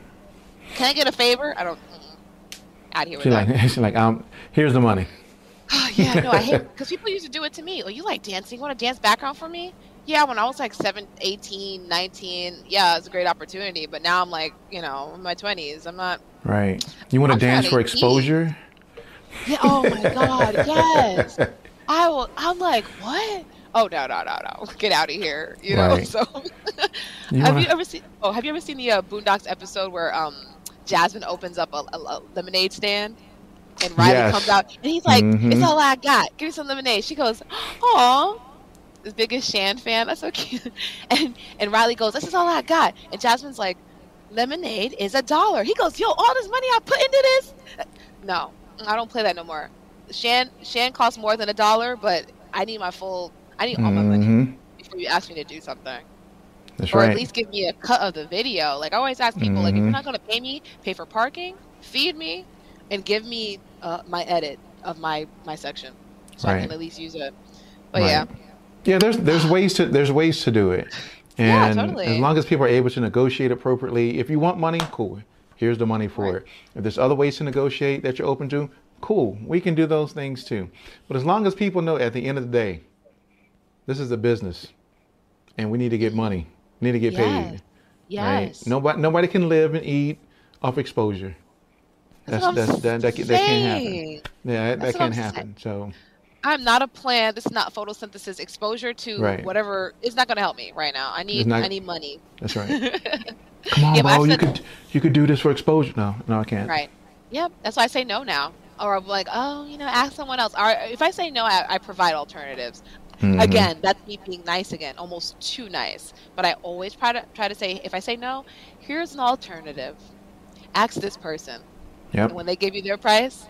Can I get a favor? I don't. mm, Out here with She's that. like, she's like, um, here's the money. Oh, yeah, no, I hate because people used to do it to me. Oh, you like dancing? You want a dance background for me? Yeah, when I was like 7, 18, 19, yeah, it's a great opportunity. But now I'm like, you know, in my 20s. I'm not. Right. You want to dance for eat. exposure? Yeah, oh my God, yes. I will. I'm like, what? Oh no, no, no, no! Get out of here! You know. Right. So, You have wanna- you ever seen? Oh, have you ever seen the uh, Boondocks episode where um Jazmine opens up a, a, a lemonade stand? And Riley Yes. comes out, and he's like, Mhm. "It's all I got. Give me some lemonade." She goes, "Aw, biggest Shan fan. That's so cute." And and Riley goes, "This is all I got." And Jazmine's like, "Lemonade is a dollar." He goes, "Yo, all this money I put into this?" No, I don't play that no more. Shan Shan costs more than a dollar, but I need my full. I need all my money before you ask me to do something, That's or right. at least give me a cut of the video. Like I always ask people, like if you're not gonna pay me, pay for parking, feed me, and give me uh, my edit of my my section, so I can at least use it. But Right. yeah, Yeah, there's there's ways to there's ways to do it, Yeah, and totally. as long as people are able to negotiate appropriately, if you want money, cool. Here's the money for Right. it. If there's other ways to negotiate that you're open to, cool. We can do those things too. But as long as people know at the end of the day, this is a business, and we need to get money. We need to get Yes. paid. yes. Right? Nobody nobody can live and eat off exposure. That's what I'm that's that that, that, can't happen. Yeah, that, That's can't happen. So I'm not a plant. This is not photosynthesis. Exposure to Right. whatever is not going to help me right now. I need not- I need money. that's right. Come on, Yeah, I've. You could you could do this for exposure. No, no, I can't. Right. Yep. That's why I say no now. Or I'm like, oh, you know, ask someone else. Or if I say no, I, I provide alternatives. Mhm. Again, that's me being nice again, almost too nice. But I always try to try to say, if I say no, here's an alternative. Ask this person. Yep. And when they give you their price,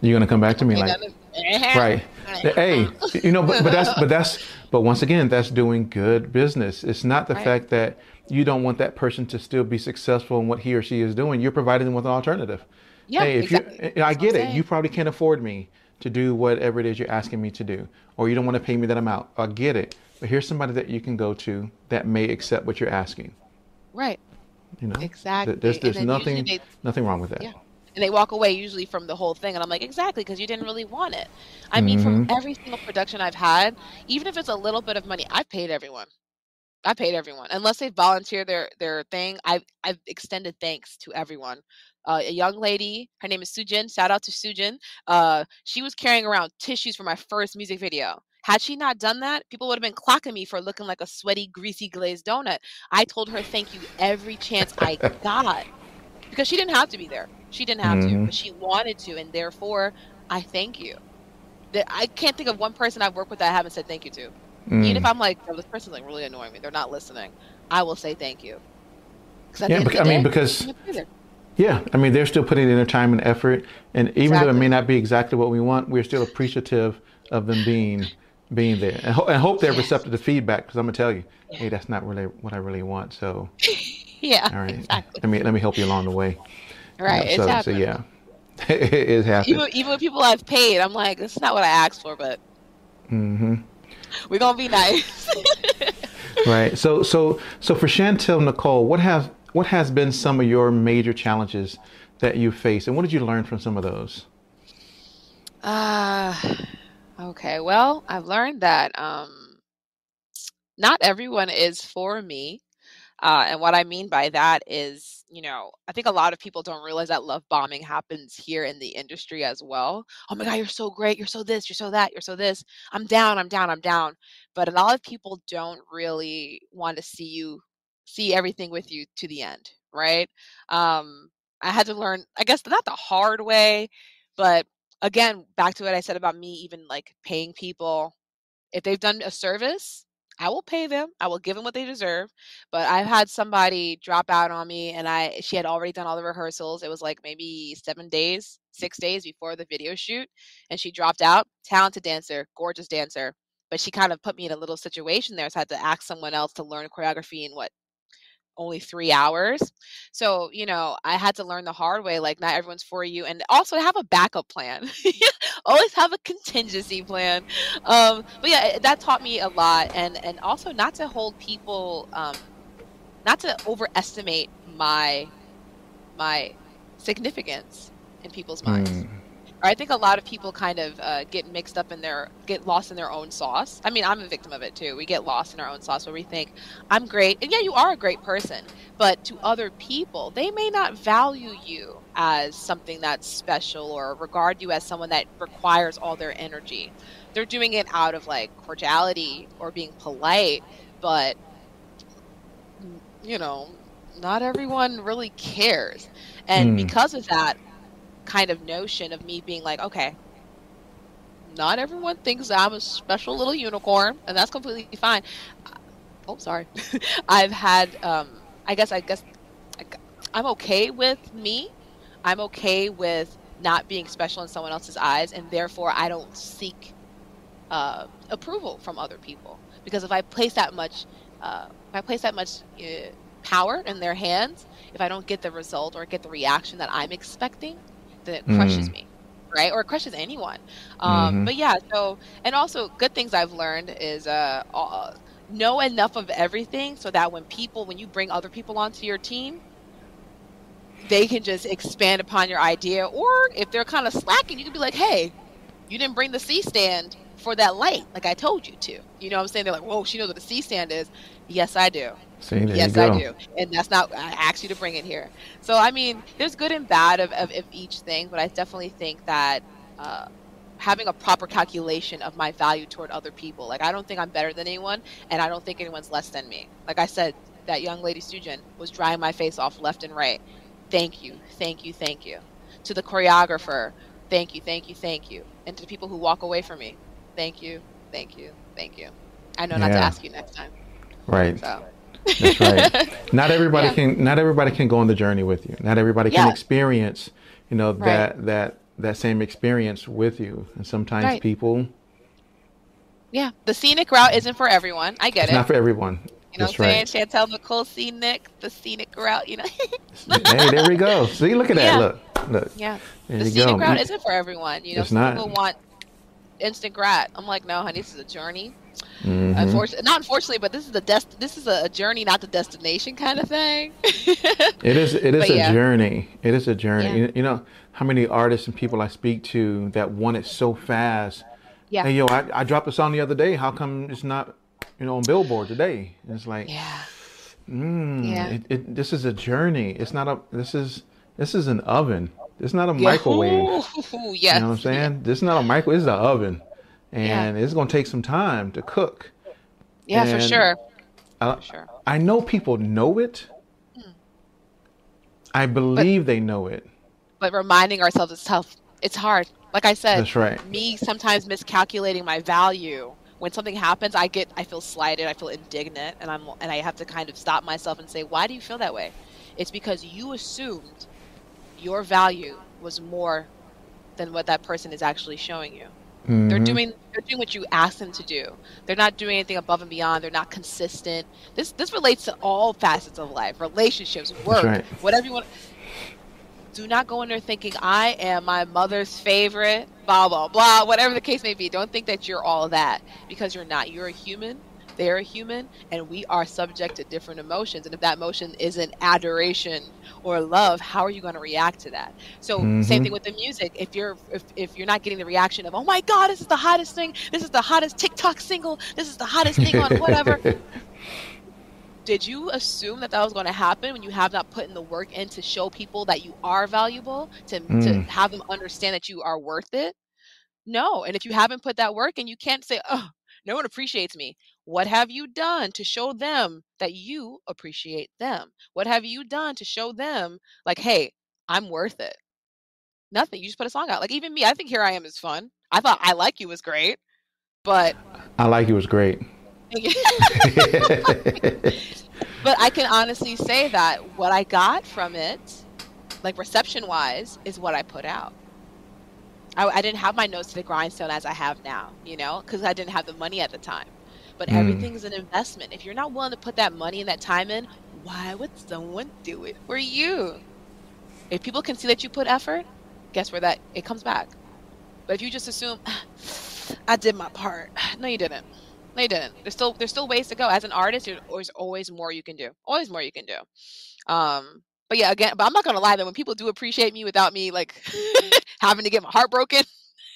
You're gonna come back to me like, gonna- right? Hey, you know, but, but that's but that's but once again, that's doing good business. It's not the Right. fact that you don't want that person to still be successful in what he or she is doing. You're providing them with an alternative. Yeah, hey, if exactly. you, I get it. You probably can't afford me to do whatever it is you're asking me to do, or you don't want to pay me that amount. I get it. But here's somebody that you can go to that may accept what you're asking. Right. You know, Exactly. There's there's nothing nothing wrong with that. Yeah. And they walk away usually from the whole thing and i'm like exactly because you didn't really want it. I mean from Mm-hmm. every single production i've had even if it's a little bit of money i've paid everyone. I paid everyone. Unless they volunteer their their thing i've i've extended thanks to everyone. Uh, a young lady her name is sujin shout out to sujin. Uh, she was carrying around tissues for my first music video. Had she not done that people would have been clocking me for looking like a sweaty greasy glazed donut. I told her thank you every chance i got because she didn't have to be there. She didn't have to, Mhm. but she wanted to, and therefore, I thank you. That I can't think of one person I've worked with that I haven't said thank you to. Even if Mm. I'm like, oh, this person's like really annoying me, they're not listening. I will say thank you. Yeah, I mean, because I'm gonna be there. yeah, I mean, they're still putting in their time and effort, and even though it may not be exactly what we want, we're still appreciative of them being being there, and, ho- and hope they're Yes. receptive to feedback. Because I'm gonna tell you, Yeah. hey, that's not really what I really want. So, yeah, all right, exactly. let me let me help you along the way. You know, Right, it's so, so yeah, it happening. Even even with people I've paid, I'm like, this is not what I asked for, but mm-hmm. we're gonna be nice. Right. So so so for Chantel Nicole, what have what has been some of your major challenges that you faced, and what did you learn from some of those? Uh, okay. Well, I've learned that um, not everyone is for me. Uh, and what I mean by that is, you know, I think a lot of people don't realize that love bombing happens here in the industry as well. Oh my God, you're so great. You're so this, you're so that, you're so this. I'm down, I'm down, I'm down. But a lot of people don't really want to see you, see everything with you to the end, right? Um, I had to learn, I guess, not the hard way, but again, back to what I said about me even like paying people. If they've done a service, I will pay them. I will give them what they deserve. But I've had somebody drop out on me and I she had already done all the rehearsals. It was like maybe 7 days, 6 days before the video shoot and she dropped out. Talented dancer, gorgeous dancer. But she kind of put me in a little situation there. So I had to ask someone else to learn choreography in what only three hours. So, you know, I had to learn the hard way, like not everyone's for you. And also have a backup plan. Always have a contingency plan. Um, but yeah, that taught me a lot. And and also not to hold people um not to overestimate my my significance in people's minds. Mm. I think a lot of people kind of uh, get mixed up in their get lost in their own sauce. I mean, I'm a victim of it too. We get lost in our own sauce where we think I'm great, and yeah, you are a great person, but to other people, they may not value you as something that's special or regard you as someone that requires all their energy. They're doing it out of like cordiality or being polite, but you know, not everyone really cares. And Mm. because of that kind of notion of me being like, okay, not everyone thinks I'm a special little unicorn, and that's completely fine. Oh, sorry. I've had, um, I guess, I guess, I'm okay with me. I'm okay with not being special in someone else's eyes, and therefore I don't seek uh, approval from other people. Because if I place that much, uh, if I place that much uh, power in their hands, if I don't get the result or get the reaction that I'm expecting, then it crushes Mm. me, right? Or crushes anyone. Um, Mhm. But yeah, so and also good things I've learned is uh, uh, know enough of everything so that when people, when you bring other people onto your team, they can just expand upon your idea. Or if they're kind of slacking, you can be like, hey, you didn't bring the C stand for that light, like I told you to. You know what I'm saying? They're like, whoa, she knows what a C stand is. Yes, I do. See, there Yes, you go. I do. And that's not, I asked you to bring it here. So, I mean, there's good and bad of, of, of each thing, but I definitely think that uh, having a proper calculation of my value toward other people, like, I don't think I'm better than anyone, and I don't think anyone's less than me. Like I said, that young lady, Sujin, was drying my face off left and right. Thank you, thank you, thank you. To the choreographer, thank you, thank you, thank you. And to the people who walk away from me, thank you, thank you, thank you. I know not to ask you next time. Right. So. That's right. Not everybody Yeah. can. Not everybody can go on the journey with you. Not everybody can experience, you know, Right. that that that same experience with you. And sometimes Right. people, Yeah, the scenic route isn't for everyone. I get it's it. not for everyone. you know That's what I'm right. saying? Chantel Nicole scenic, the scenic route, you know? hey, there we go. See, look at that. Yeah. Look, look. yeah. There the scenic go. route isn't for everyone. You know, It's some not. people want instant grat. I'm like, no, honey, this is a journey. Mhm. Unfortunately, not unfortunately, but this is the dest. This is a, a journey, not the destination kind of thing. It is. It is But a yeah. journey. It is a journey. Yeah. You, you know how many artists and people I speak to that want it so fast. yeah, Hey, yo, I, I dropped a song the other day. How come it's not, you know, on Billboard today? And it's like, yeah, mm, Yeah. it, it, this is a journey. It's not a. This is this is an oven. It's not a microwave. Ooh, yes. You know what I'm saying? This is not a microwave. This is an oven, and it's gonna take some time to cook. Yeah, for sure. I, For sure. I know people know it. Hmm. I believe they know it. But reminding ourselves it's tough. It's hard. Like I said, That's right. me sometimes miscalculating my value. When something happens, I get, I feel slighted, I feel indignant, and I'm, and I have to kind of stop myself and say, why do you feel that way? It's because you assumed your value was more than what that person is actually showing you. They're Mhm. doing they're doing what you ask them to do. They're not doing anything above and beyond. They're not consistent. This this relates to all facets of life, relationships, work, right. whatever you want. Do not go in there thinking I am my mother's favorite, blah blah blah, whatever the case may be. Don't think that you're all that because you're not. You're a human. They're a human, and we are subject to different emotions. And if that emotion isn't adoration or love, how are you going to react to that? So same Mhm. thing with the music. If you're if, if you're not getting the reaction of oh my god, this is the hottest thing, this is the hottest TikTok single, this is the hottest thing on whatever. Did you assume that that was going to happen when you have not put in the work in to show people that you are valuable, to to Mm. have them understand that you are worth it? No. And if you haven't put that work in, you can't say, oh, no one appreciates me. What have you done to show them that you appreciate them? What have you done to show them, like, hey, I'm worth it? Nothing. You just put a song out. Like, even me, I think Here I Am is fun. I thought I Like You was great, but. I like You was great. but I can honestly say that what I got from it, like reception wise, is what I put out. I, I didn't have my nose to the grindstone as I have now, you know, because I didn't have the money at the time. But Mm. everything's an investment. If you're not willing to put that money and that time in, why would someone do it for you? If people can see that you put effort, guess where that it comes back. But if you just assume, I did my part, no, you didn't. No, you didn't. There's still there's still ways to go. As an artist, there's always always more you can do. Always more you can do. Um, but yeah, again, but I'm not gonna lie though. When people do appreciate me without me like having to get my heart broken,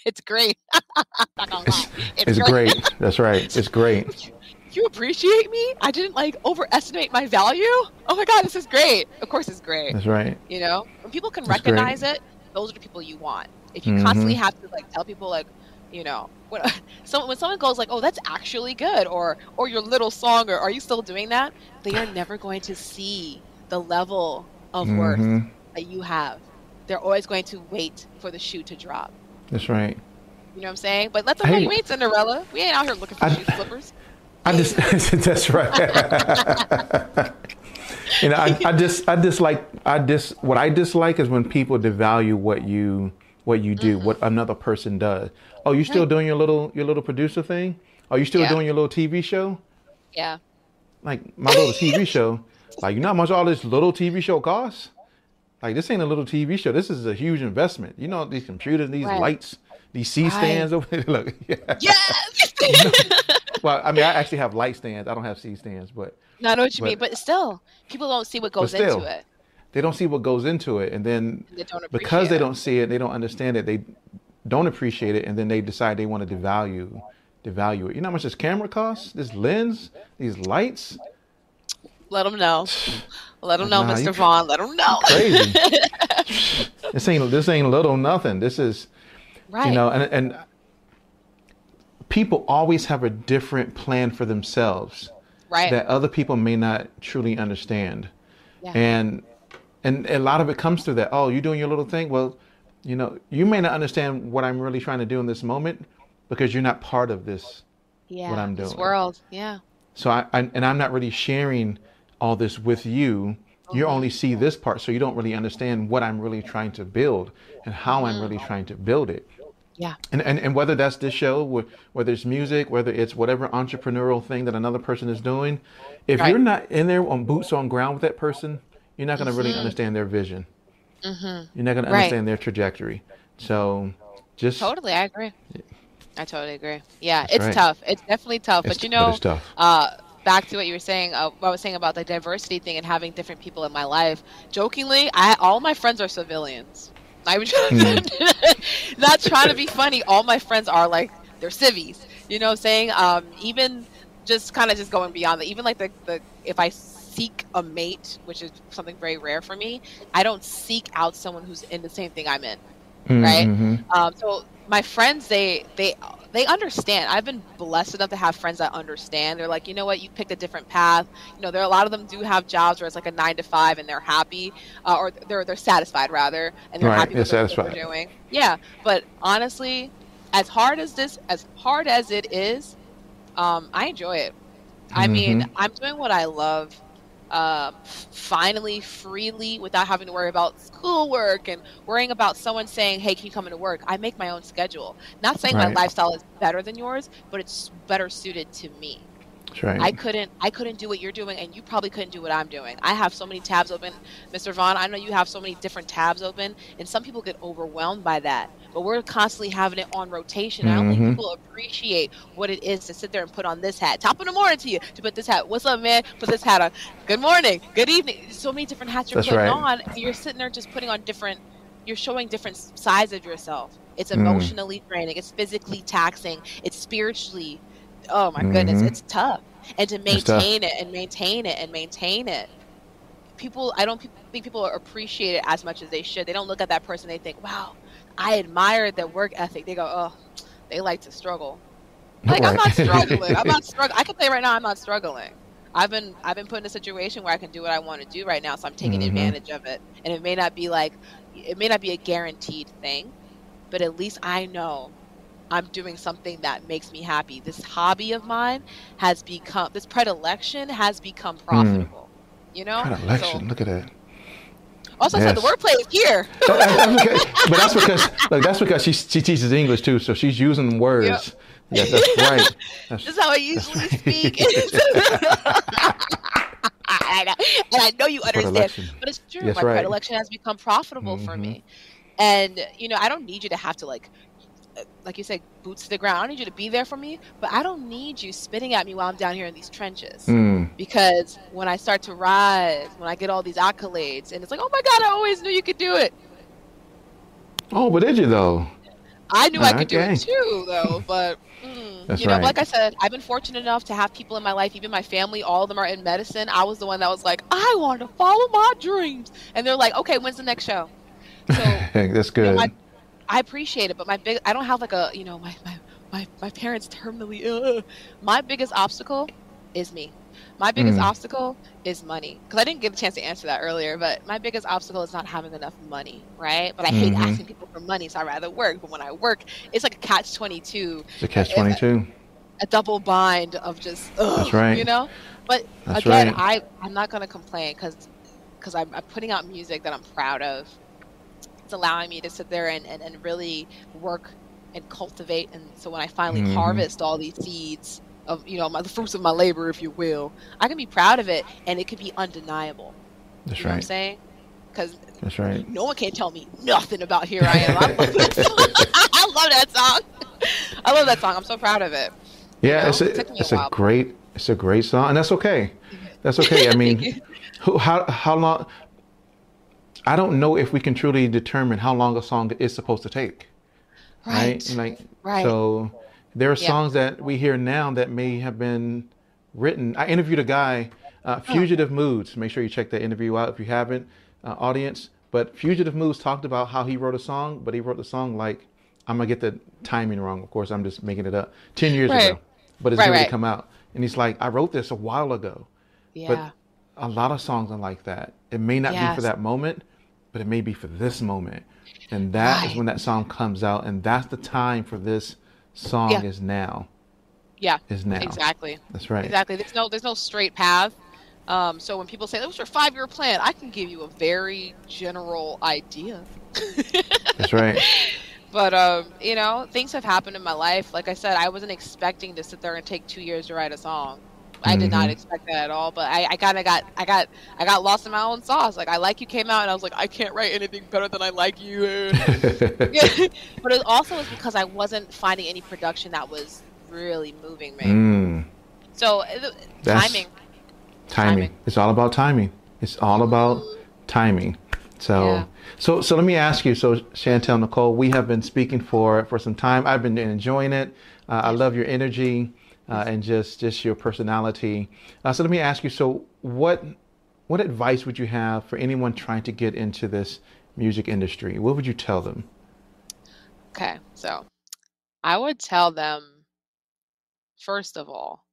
it's great. not gonna. It's great. That's right. It's great. You appreciate me? I didn't like overestimate my value. Oh my god, this is great. Of course, it's great. That's right. You know, when people can That's great. recognize it, those are the people you want. If you Mhm. constantly have to like tell people like, you know, when so when someone goes like, "Oh, that's actually good," or "or your little song," or "Are you still doing that?" They are never going to see the level of worth Mhm. that you have. They're always going to wait for the shoe to drop. That's right. You know what I'm saying? But let them know you ain't Cinderella. We ain't out here looking for I- shoe slippers. I just that's right. you know, I, I just I dislike I dis what I dislike is when people devalue what you what you do, mm-hmm. what another person does. Oh, you still doing your little your little producer thing? Are you still Yeah. doing your little TV show? Yeah. Like my little TV show. Like you know how much all this little TV show costs? Like this ain't a little TV show. This is a huge investment. You know these computers, these Right. lights, these C Right. stands over there. Look, yeah. Yes. Well, I mean, I actually have light stands. I don't have C stands, but no, I know what you But- mean, but still, people don't see what goes still, into it. they don't see what goes into it, and then They because they don't see it, they don't understand it. They don't appreciate it, and then they decide they want to devalue, devalue it. You know how much this camera costs? This lens, these lights, Let them know. Let them know, Nah, Mr. Vaughn. Let them know. crazy. this ain't this ain't little nothing. This is right. you know, and and people always have a different plan for themselves right. that other people may not truly understand. yeah. and and a lot of it comes through that oh you're doing your little thing well you know you may not understand what i'm really trying to do in this moment because you're not part of this yeah. what I'm doing. This world. Yeah. so i, I and i'm not really sharing all this with you you Mhm. only see this part so you don't really understand what i'm really trying to build and how i'm really trying to build it Yeah. and, and, and whether that's this show, whether it's music, whether it's whatever entrepreneurial thing that another person is doing, if Right. you're not in there on boots on ground with that person, you're not going to really Mhm. understand their vision. Mm-hmm. You're not going to Right. understand their trajectory. So just Totally, I agree. I totally agree. Yeah, That's it's right. tough. It's definitely tough. It's- but you know, it's tough. uh, back to what you were saying, uh, what I was saying about the diversity thing and having different people in my life. Jokingly, I all my friends are civilians. Not even trying not trying to be funny. All my friends are like they're civvies. You know what I'm saying? Um, even just kind of just going beyond that. Even like the, the if I seek a mate, which is something very rare for me, I don't seek out someone who's in the same thing I'm in. right? Mhm. Um, so my friends, they they they understand. I've been blessed enough to have friends that understand. They're like, you know what, you picked a different path. You know, there are a lot of them do have jobs where it's like a nine to five, and they're happy, uh, or they're they're satisfied rather, and they're Right, happy they're with what they're satisfied. doing. Yeah, but honestly, as hard as this, as hard as it is, um, I enjoy it. I mean, Mhm. I'm doing what I love. Uh, finally, freely, without having to worry about schoolwork and worrying about someone saying, "Hey, can you come into work?" I make my own schedule. Not saying my lifestyle is better than yours, but it's better suited to me. Right. I couldn't I couldn't do what you're doing and you probably couldn't do what I'm doing. I have so many tabs open. Mr. Vaughn, I know you have so many different tabs open and some people get overwhelmed by that. But we're constantly having it on rotation. I don't think people appreciate what it is to sit there and put on this hat. Top of the morning to you to put this hat. What's up, man? Put this hat on. Good morning. Good evening. So many different hats you're That's putting right. on. You're sitting there just putting on different you're showing different sides of yourself. It's Mm. emotionally draining. It's physically taxing. It's spiritually oh my goodness, Mhm. it's tough. And to maintain it and maintain it and maintain it. People, I don't think people appreciate it as much as they should. They don't look at that person. They think, "Wow, I admire their work ethic." They go, "Oh, they like to struggle." Like I'm not struggling. I'm not struggling. I can say right now, I'm not struggling. I've been I've been put in a situation where I can do what I want to do right now, so I'm taking Mhm. advantage of it. And it may not be like it may not be a guaranteed thing, but at least I know I'm doing something that makes me happy. This hobby of mine has become this predilection has become profitable. You know? Predilection. Look at that. Also, I said the Yes. wordplay is here. Because- but that's because look, that's because she she teaches English too, so she's using words. Yes, that's right. That's, This is how I usually speak. and, I, and I know you understand, but it's true. Yes, My right. predilection has become profitable for Mhm. me, and you know I don't need you to have to like, like you said, boots to the ground. I need you to be there for me, but I don't need you spitting at me while I'm down here in these trenches. Mm, Because when I start to rise, when I get all these accolades, and it's like, oh my god, I always knew you could do it. Oh, but did you though? I knew I could do it too, though. But mm, you know, right. like I said, I've been fortunate enough to have people in my life, even my family. All of them are in medicine. I was the one that was like, I want to follow my dreams, and they're like, okay, when's the next show? So that's you know, good. my- I appreciate it, but my big, I don't have like a, you know, my my my, my parents terminally ill. My biggest obstacle is me. My biggest Mm. obstacle is money. Because I didn't get a chance to answer that earlier, but my biggest obstacle is not having enough money, right? But I hate Mhm. asking people for money, so I rather work. But when I work, it's like a catch twenty two, It's a catch twenty two. a double bind of just, ugh, That's right. you know. But That's again, right. I I'm not gonna complain because because I'm, I'm putting out music that I'm proud of. It's allowing me to sit there and, and, and really work and cultivate. And so when I finally Mhm. harvest all these seeds of you know my the fruits of my labor, if you will, I can be proud of it, and it could be undeniable. That's you know what I'm right. saying? Because That's right. no one can tell me nothing about Here I Am. I love that song. I love that song. I love that song. I'm so proud of it. Yeah, know, it's it a a it's a while. great it's a great song, and that's okay. That's okay. I mean, who, how how long? I don't know if we can truly determine how long a song is supposed to take. Right. Like Right. so, there are Yeah. songs that we hear now that may have been written. I interviewed a guy, Oh. uh, Fugitive Moods. Make sure you check that interview out if you haven't, uh, audience. But Fugitive Moods talked about how he wrote a song, but he wrote the song like I'm gonna get the timing wrong. Of course, I'm just making it up. Ten years Right. ago, but it's Right, going right. to come out. And he's like, I wrote this a while ago. yeah. A lot of songs are like that. It may not be for that moment, but it may be for this moment. And that is Right. when that song comes out. And that's the time for this song Yeah. is now. yeah. Is now. Exactly. That's right. Exactly. There's no there's no straight path. Um, so when people say that was your five year plan, I can give you a very general idea. That's right. But um, you know, things have happened in my life. Like I said, I wasn't expecting to sit there and take two years to write a song. I did not Mhm. expect that at all. But I, I kind of got I got I got lost in my own sauce. Like I like you came out, and I was like, I can't write anything better than I like you. but it also was because I wasn't finding any production that was really moving me. mm, So uh, That's- timing. timing. Timing. It's all about timing. It's all about timing. So, Yeah. so, so let me ask you. So, Chantel Nicole, we have been speaking for for some time. I've been enjoying it. Uh, I love your energy uh, and just just your personality. Uh, so, let me ask you. So, what what advice would you have for anyone trying to get into this music industry? What would you tell them? Okay, so I would tell them first of all,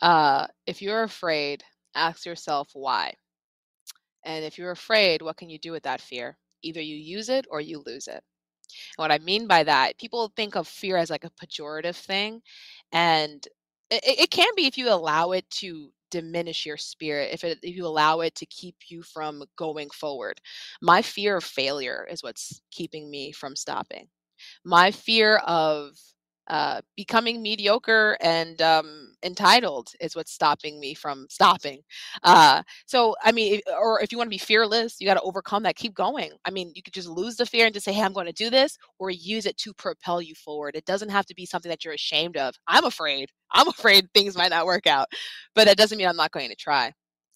uh, if you're afraid, ask yourself why. And if you're afraid, what can you do with that fear? Either you use it or you lose it. And what I mean by that, people think of fear as like a pejorative thing, and it, it can be if you allow it to diminish your spirit, if it if you allow it to keep you from going forward. My fear of failure is what's keeping me from stopping my fear of uh, becoming mediocre and um, entitled is what's stopping me from stopping. Uh, so, I mean, if, or if you want to be fearless, you got to overcome that. Keep going. I mean, you could just lose the fear and just say, "Hey, I'm going to do this," or use it to propel you forward. It doesn't have to be something that you're ashamed of. I'm afraid. I'm afraid things might not work out, but that doesn't mean I'm not going to try.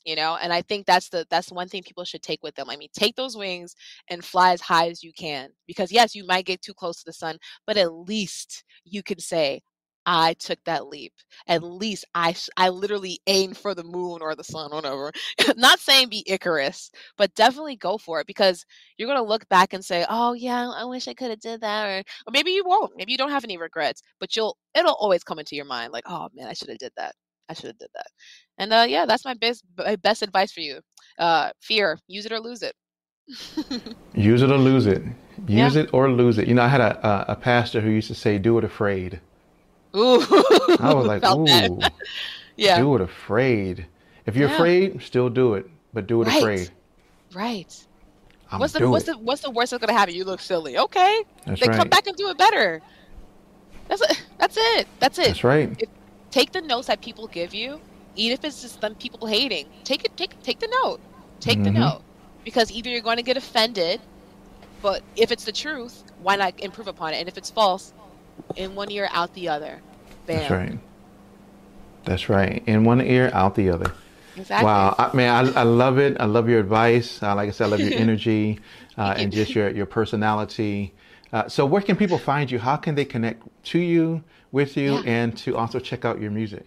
You know, and I think that's the that's one thing people should take with them. I mean, take those wings and fly as high as you can. Because yes, you might get too close to the sun, but at least you can say, I took that leap. At least I I literally aimed for the moon or the sun, or whatever. Not saying be Icarus, but definitely go for it because you're gonna look back and say, "Oh yeah, I wish I could have did that," or, or maybe you won't. Maybe you don't have any regrets, but you'll it'll always come into your mind like, "Oh man, I should have did that. I should have did that." And uh, yeah, that's my best my best advice for you. Uh, fear, use it or lose it. Use it or lose it. Use Yeah. it or lose it. You know, I had a, a, a pastor who used to say, "Do it afraid." Ooh, I was like, "Ooh, yeah, do it afraid." If you're Yeah. afraid, still do it, but do it Right. afraid. right. I'm what's the what's it. the what's the worst that's gonna happen? You look silly. Okay, That's then right. come back and do it better. That's it. That's it. That's it. That's right. Take the notes that people give you, even if it's just them people hating. Take it. Take take the note. Take the Mhm. note, because either you're going to get offended, but if it's the truth, why not improve upon it? And if it's false, in one ear out the other. Bam. That's right. That's right. In one ear, out the other. Exactly. Wow, I, man, I, I love it. I love your advice. Uh, like I said, I love your energy uh, and just your your personality. Uh, so, where can people find you? How can they connect to you, with you, Yeah. and to also check out your music?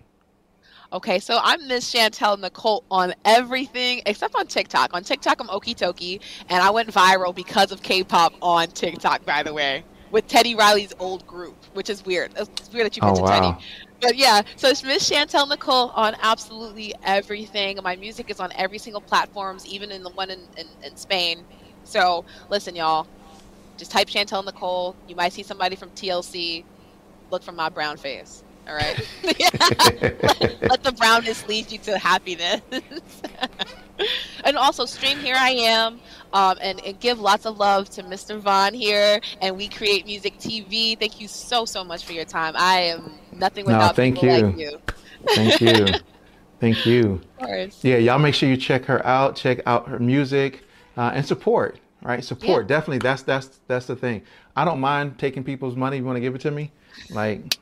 Okay, so I'm Miss Chantel Nicole on everything except on TikTok. On TikTok, I'm Okitoki, and I went viral because of K-pop on TikTok, by the way, with Teddy Riley's old group, which is weird. It's weird that you Oh mentioned wow! Teddy. But yeah, so it's Miss Chantel Nicole on absolutely everything. My music is on every single platforms, even in the one in, in, in Spain. So listen, y'all, just type Chantel Nicole. You might see somebody from TLC. Look for my brown face. All right. Let the brownness lead you to happiness. and also stream Here I Am um, and, and give lots of love to Mr. Vaughn here and We Create Music TV. Thank you so, so much for your time. I am nothing No, without thank people you. like you. Thank you, thank you. Of course. Yeah, y'all make sure you check her out, check out her music, uh, and support. Right, support. Definitely, that's that's that's the thing. I don't mind taking people's money. If you want to give it to me, like,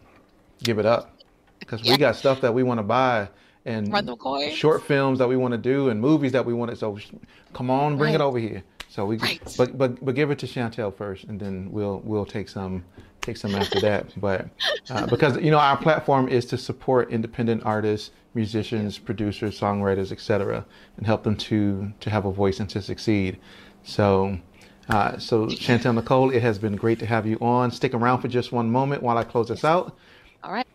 give it up, because Yeah. we got stuff that we want to buy and Run them coins. short films that we want to do and movies that we want to. So, come on, bring it over here. So we, Right. but but but give it to Chantel first, and then we'll we'll take some take some after that. But uh, because you know our platform is to support independent artists, musicians, producers, songwriters, etc., and help them to to have a voice and to succeed. So. Uh, so Chantel Nicole, it has been great to have you on. Stick around for just one moment while I close this out. All right.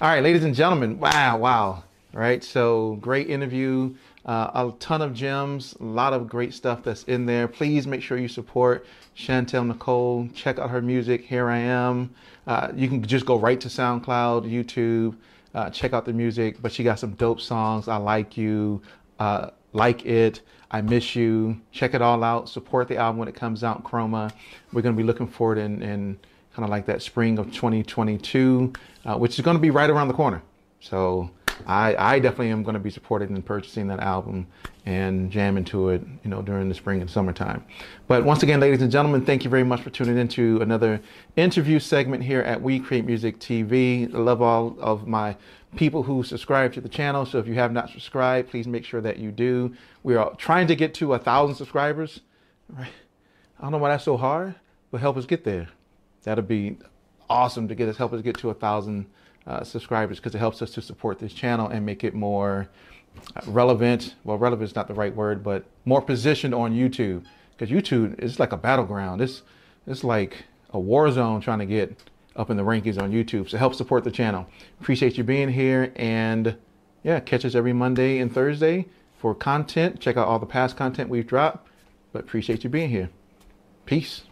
All right, ladies and gentlemen. Wow, wow. All right, so great interview. Uh, a ton of gems, a lot of great stuff that's in there. Please make sure you support Chantel Nicole. Check out her music. Here I am. Uh, you can just go right to SoundCloud, YouTube, uh, check out the music. But she got some dope songs. I like you, uh, like it. I miss you. Check it all out. Support the album when it comes out. Chroma. We're gonna be looking forward in, in kind of like that spring of 2022, uh, which is going to be right around the corner. So I, I definitely am going to be supporting and purchasing that album and jamming to it, you know, during the spring and summertime. But once again, ladies and gentlemen, thank you very much for tuning into another interview segment here at We Create Music TV. I love all of my people who subscribe to the channel. So if you have not subscribed, please make sure that you do. We are trying to get to a thousand subscribers. Right? I don't know why that's so hard, but help us get there. That'll be awesome to get us help us get to a thousand uh, subscribers because it helps us to support this channel and make it more relevant. Well, relevant is not the right word, but more positioned on YouTube because YouTube is like a battleground. It's it's like a war zone trying to get up in the rankings on YouTube. So help support the channel. Appreciate you being here and yeah, catch us every Monday and Thursday for content. Check out all the past content we've dropped. But appreciate you being here. Peace.